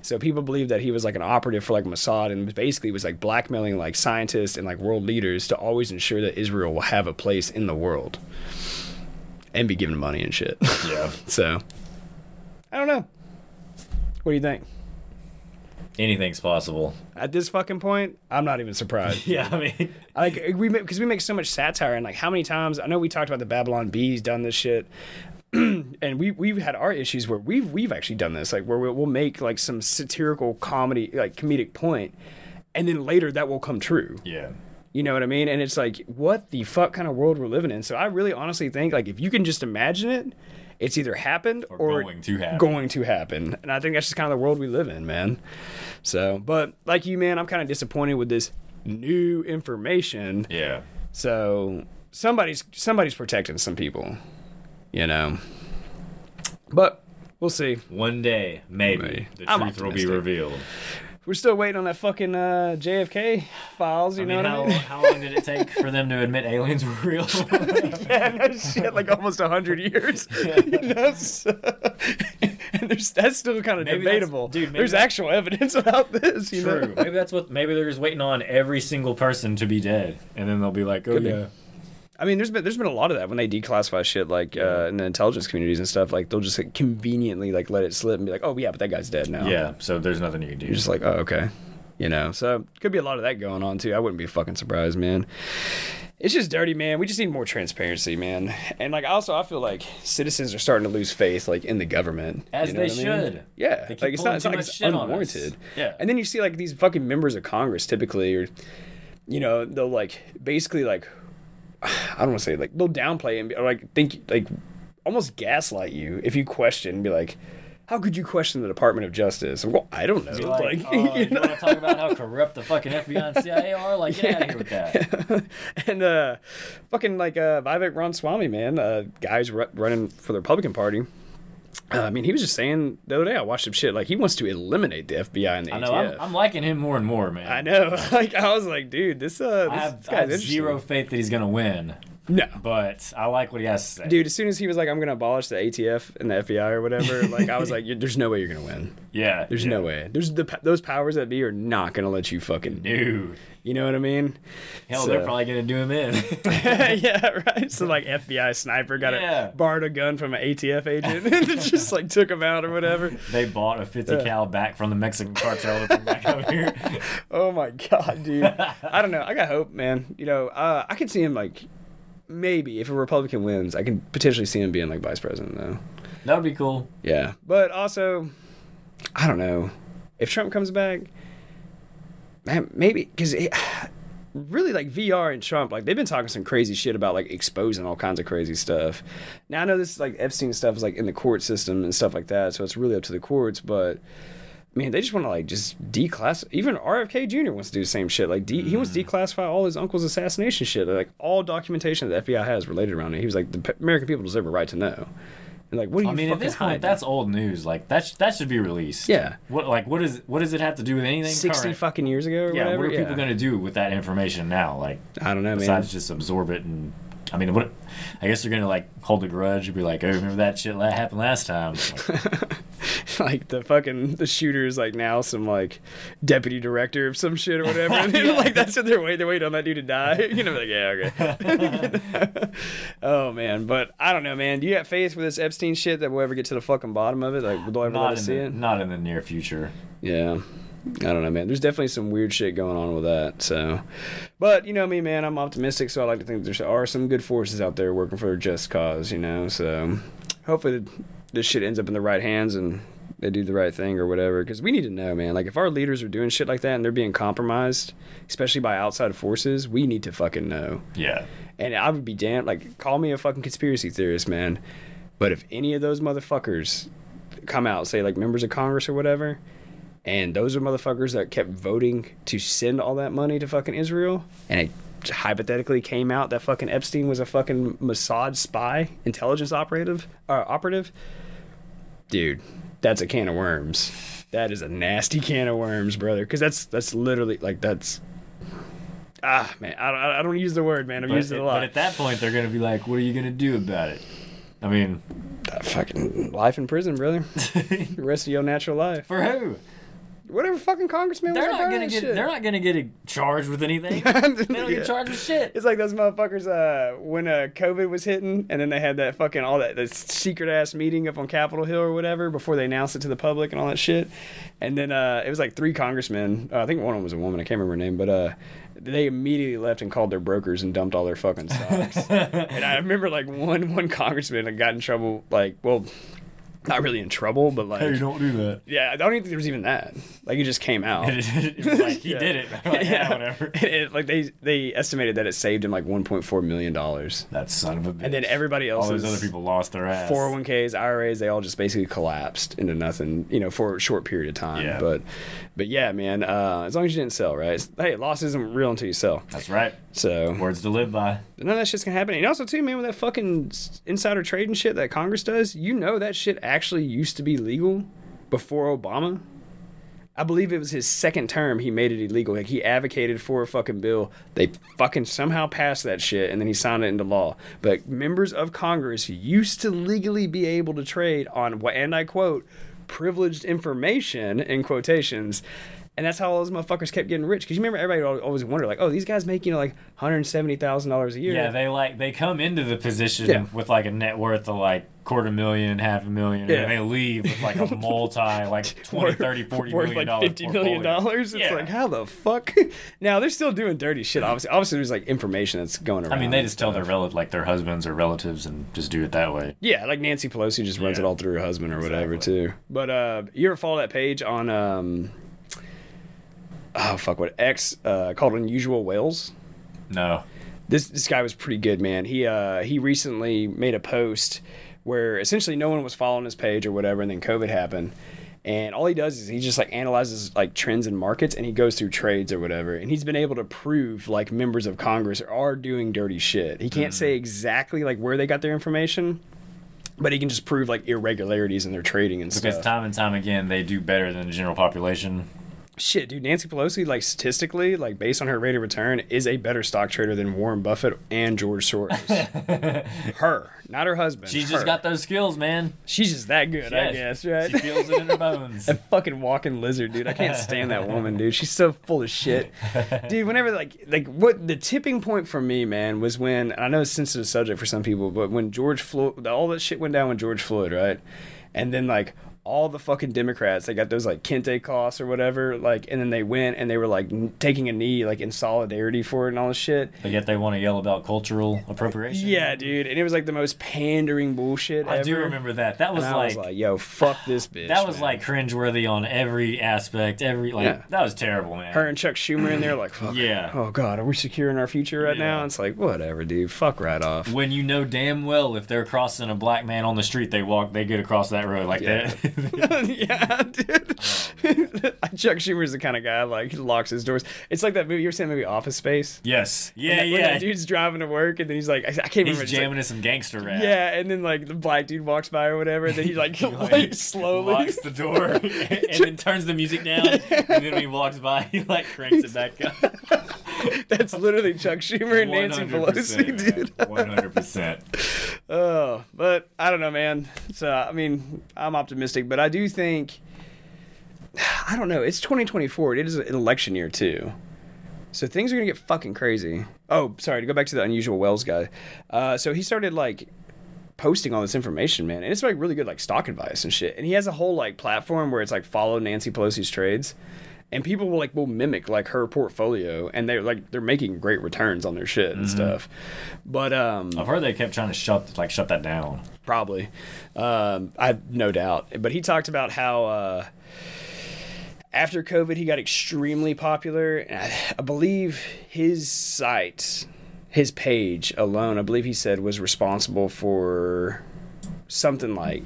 So people believe that he was like an operative for like Mossad, and basically was like blackmailing like scientists and like world leaders to always ensure that Israel will have a place in the world and be given money and shit. Yeah. so I don't know. What do you think? Anything's possible. At this fucking point, I'm not even surprised. Yeah, I mean, like we because we make so much satire and like how many times I know we talked about the Babylon Bees done this shit. and we we've had our issues where we've we've actually done this like where we'll, we'll make like some satirical comedy like comedic point and then later that will come true yeah. you know what i mean and it's like what the fuck kind of world we're living in so i really honestly think like if you can just imagine it it's either happened or, Or going to happen. Going to happen, and I think that's just kind of the world we live in, man. So, but like you, man, I'm kind of disappointed with this new information. Yeah. So somebody's somebody's protecting some people, you know. But we'll see. One day, maybe, Maybe. the I'm truth will be revealed. We're still waiting on that fucking uh, JFK files. You I know mean, what how, I mean? how long did it take for them to admit aliens were real? yeah, no shit, like almost hundred years. you know, so, and there's that's still kind of Maybe debatable. dude, there's actual evidence about this. You True. know? Maybe that's what. Maybe they're just waiting on every single person to be dead, and then they'll be like, "Oh Could be. Yeah." I mean, there's been there's been a lot of that when they declassify shit like uh, in the intelligence communities and stuff. Like they'll just like, conveniently like let it slip and be like, oh yeah, but that guy's dead now. Yeah. So there's nothing you can do. You're just like, oh okay, you know. So could be a lot of that going on too. I wouldn't be fucking surprised, man. It's just dirty, man. We just need more transparency, man. And like also, I feel like citizens are starting to lose faith like in the government, As You know they what I mean? should. Yeah, They keep like it's pulling not, it's too not like much it's shit on us. unwarranted. Yeah. and then you see like these fucking members of Congress typically, or you know, they'll like basically like I don't want to say like they'll downplay and be, like think like almost gaslight you if you question and be like, how could you question the Department of Justice? Well, I don't know. Like, Like, "Oh, you know? want to talk about how corrupt the fucking FBI and CIA are? Like, get out of here with that. and uh, fucking like uh, Vivek Ramaswamy, man, uh, guys ru- running for the Republican Party. Uh, I mean, he was just saying the other day. I watched some shit like he wants to eliminate the FBI and the I ATF. know. I'm, I'm liking him more and more, man. I know. Like I was like, dude, this uh, this I have, I have zero faith that he's gonna win, No, but I like what he has to say. dude. As soon as he was like, I'm gonna abolish the ATF and the FBI or whatever, like I was like, there's no way you're gonna win. yeah. There's yeah. no way. There's the those powers that be are not gonna let you fucking. Dude. You know what I mean? Hell, So- they're probably gonna do him in. yeah, right. So like FBI sniper got Yeah. a borrowed a gun from an ATF agent and just like took him out or whatever. they bought a 50 cal back from the Mexican cartel to back over here. Oh my god, dude. I don't know. I got hope, man. You know, uh, I could see him like maybe if a Republican wins, I can potentially see him being like vice president though. That would be cool. Yeah, but also, I don't know if Trump comes back. Man, maybe because really like VR and Trump, like they've been talking some crazy shit about like exposing all kinds of crazy stuff. Now I know this like Epstein stuff is like in the court system and stuff like that, so it's really up to the courts. But I mean, they just want to like just declass. Even RFK Jr. wants to do the same shit. Like de- he wants to mm. declassify all his uncle's assassination shit. Like all documentation that the FBI has related around it. He was like, the P- American people deserve a right to know. And like, what do you I mean, at this point, hiding? that's old news. Like that, sh- that should be released. Yeah. What like what is what does it have to do with anything? sixty current? fucking years ago or Yeah. whatever. What are yeah. people gonna do with that information now? Like I don't know, man. besides just absorb it and. I mean, what? I guess they're gonna like hold a grudge and be like, "Oh, remember that shit that happened last time?" Like, like the fucking the shooter is like now some like deputy director of some shit or whatever. And then, like that's what they're waiting. They're waiting on that dude to die. You know, like yeah, okay. oh man, but I don't know, man. Do you have faith with this Epstein shit that we'll ever get to the fucking bottom of it? Like, will I ever let us see the, it? not in the near future. Yeah. I don't know, man. There's definitely some weird shit going on with that. So, but you know me, man. I'm optimistic, so I like to think there are some good forces out there working for a just cause. You know, so hopefully this shit ends up in the right hands and they do the right thing or whatever. Because we need to know, man. Like if our leaders are doing shit like that and they're being compromised, especially by outside forces, we need to fucking know. Yeah. And I would be damned. Like, call me a fucking conspiracy theorist, man. But if any of those motherfuckers come out, say like members of Congress or whatever, and those are motherfuckers that kept voting to send all that money to fucking Israel, and it hypothetically came out that fucking Epstein was a fucking Mossad spy, intelligence operative, uh, operative, dude, that's a can of worms. That is a nasty can of worms, brother. Because that's that's literally like that's. Ah man, I don't, I don't use the word, man. I've But, used it a lot. but at that point, they're gonna be like, "What are you gonna do about it?" I mean, fucking life in prison, brother. the rest of your natural life. for who? Whatever fucking congressman They're was not gonna get. shit. They're not gonna get charged with anything. they don't Yeah. get charged with shit. It's like those motherfuckers uh, when uh, COVID was hitting, and then they had that fucking all that, secret ass meeting up on Capitol Hill or whatever before they announced it to the public and all that shit. And then uh, it was like three congressmen. Uh, I think one of them was a woman. I can't remember her name, but uh, they immediately left and called their brokers and dumped all their fucking stocks. and I remember like one one congressman got in trouble. Like, well, not really in trouble, but like, Hey, don't do that. yeah, I don't even think there was even that. Like, it just came out. like he Yeah. did it. Like, yeah, whatever. It- like they they estimated that it saved him like 1.4 million dollars, That son of a bitch. and then everybody else, all those other people lost their ass. 401ks, IRAs, they all just basically collapsed into nothing, you know, for a short period of time. Yeah. But, but yeah, man, uh, as long as you didn't sell, right? It's- Hey, loss isn't real until you sell. That's right. So Words to live by. none of that shit's gonna happen. And also, too, man, with that fucking insider trading shit that Congress does, you know that shit actually used to be legal before Obama. I believe it was his second term he made it illegal. Like he advocated for a fucking bill. They fucking somehow passed that shit and then he signed it into law. But members of Congress used to legally be able to trade on what and I quote privileged information in quotations. And that's how all those motherfuckers kept getting rich. Because you remember everybody always wondered, like, oh, these guys make, you know, like $170,000 a year. Yeah, they like they come into the position Yeah. with like a net worth of like quarter million, half a million, Yeah. and they leave with like a multi like 20, 30, 40 worth million like dollar fifty million dollars. It's Yeah. like how the fuck? now they're still doing dirty shit. Obviously, obviously there's like information that's going around. I mean, they just tell their stuff. rel- like their husbands or relatives and just do it that way. yeah, like Nancy Pelosi just runs Yeah. it all through her husband or whatever too. But uh, you ever follow that page on um, oh fuck what X uh, called Unusual Whales? No. this this guy was pretty good, man. He uh he recently made a post where essentially no one was following his page or whatever, and then COVID happened. And all he does is he just like analyzes like trends in markets and he goes through trades or whatever. And he's been able to prove like members of Congress are doing dirty shit. He can't say exactly like where they got their information, but he can just prove like irregularities in their trading and Because stuff. Because time and time again, they do better than the general population. Shit, dude, Nancy Pelosi, like statistically, like based on her rate of return, is a better stock trader than Warren Buffett and George Soros. her, not her husband. She's her. just got those skills, man. She's just that good, I Yeah, guess, right? She feels it in her bones. a fucking walking lizard, dude. I can't stand that woman, dude. She's so full of shit, dude. Whenever like like what the tipping point for me, man, was when I know it's a sensitive subject for some people, but when George Floyd, all that shit went down with George Floyd, right? And then like all the fucking Democrats, they got those like kente cloths or whatever, like, and then they went and they were like n- taking a knee, like in solidarity for it and all this shit. But yet they want to yell about cultural appropriation. Yeah, dude, and it was like the most pandering bullshit I ever. do remember that. That was And like, was like, yo, fuck this bitch. that was man. like cringeworthy on every aspect. Every like Yeah. that was terrible, man. her and Chuck Schumer in there, like, fuck. Yeah. Oh god, are we securing our future right now? Yeah. It's like, whatever, dude. Fuck right off. when you know damn well if they're crossing a black man on the street, they walk, they get across that road like Yeah. that. yeah, dude. Uh. Chuck Schumer's the kind of guy like he locks his doors. It's like that movie. You ever seen the movie Office Space? yes, yeah, that- yeah. that dude's driving to work, and then he's like, I, I can't remember. He's it's like- jamming to some gangster rap. yeah, and then like the black dude walks by or whatever, and then he like, like slowly. locks the door and then turns the music down. And then when he walks by, he like cranks it back up. That's literally Chuck Schumer and Nancy Pelosi, dude. One hundred percent. Oh, but I don't know, man. So I mean, I'm optimistic, but I do think I don't know. It's 2024. It is an election year too, so things are gonna get fucking crazy. Oh, sorry to go back to the unusual Whales guy. Uh, so he started like posting all this information, man, and it's like really good like stock advice and shit. And he has a whole like platform where it's like follow Nancy Pelosi's trades. And people will like will mimic like her portfolio, and they're like they're making great returns on their shit and stuff. But um, I've heard they kept trying to shut like shut that down. probably. Um, i no doubt. But he talked about how uh, after covid he got extremely popular. And I, I believe his site his page alone i believe he said was responsible for something like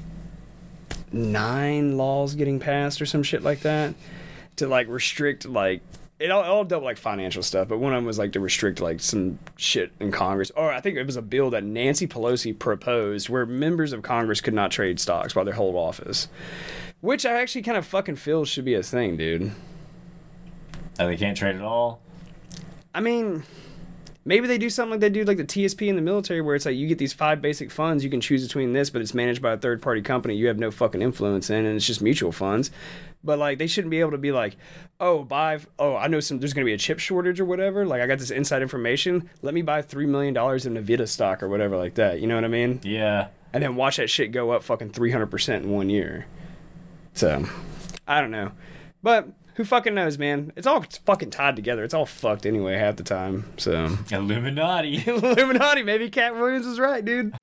nine laws getting passed or some shit like that to like restrict like it all, it all dealt with like financial stuff, but one of them was like to restrict like some shit in Congress. Or I think it was a bill that Nancy Pelosi proposed where members of Congress could not trade stocks while they hold office, which I actually kind of fucking feel should be a thing, dude. Oh, they can't trade at all. I mean, maybe they do something like they do like the TSP in the military, where it's like you get these five basic funds, you can choose between this, but it's managed by a third party company you have no fucking influence in, and it's just mutual funds. But like they shouldn't be able to be like, oh, buy, oh, I know some. There's going to be a chip shortage or whatever. Like I got this inside information. Let me buy three million dollars in Nvidia stock or whatever like that. You know what I mean? Yeah. and then watch that shit go up fucking 300% in one year. So, I don't know. But who fucking knows, man? It's all fucking tied together. It's all fucked anyway half the time. So, Illuminati. Illuminati, maybe Katt Williams is right, dude.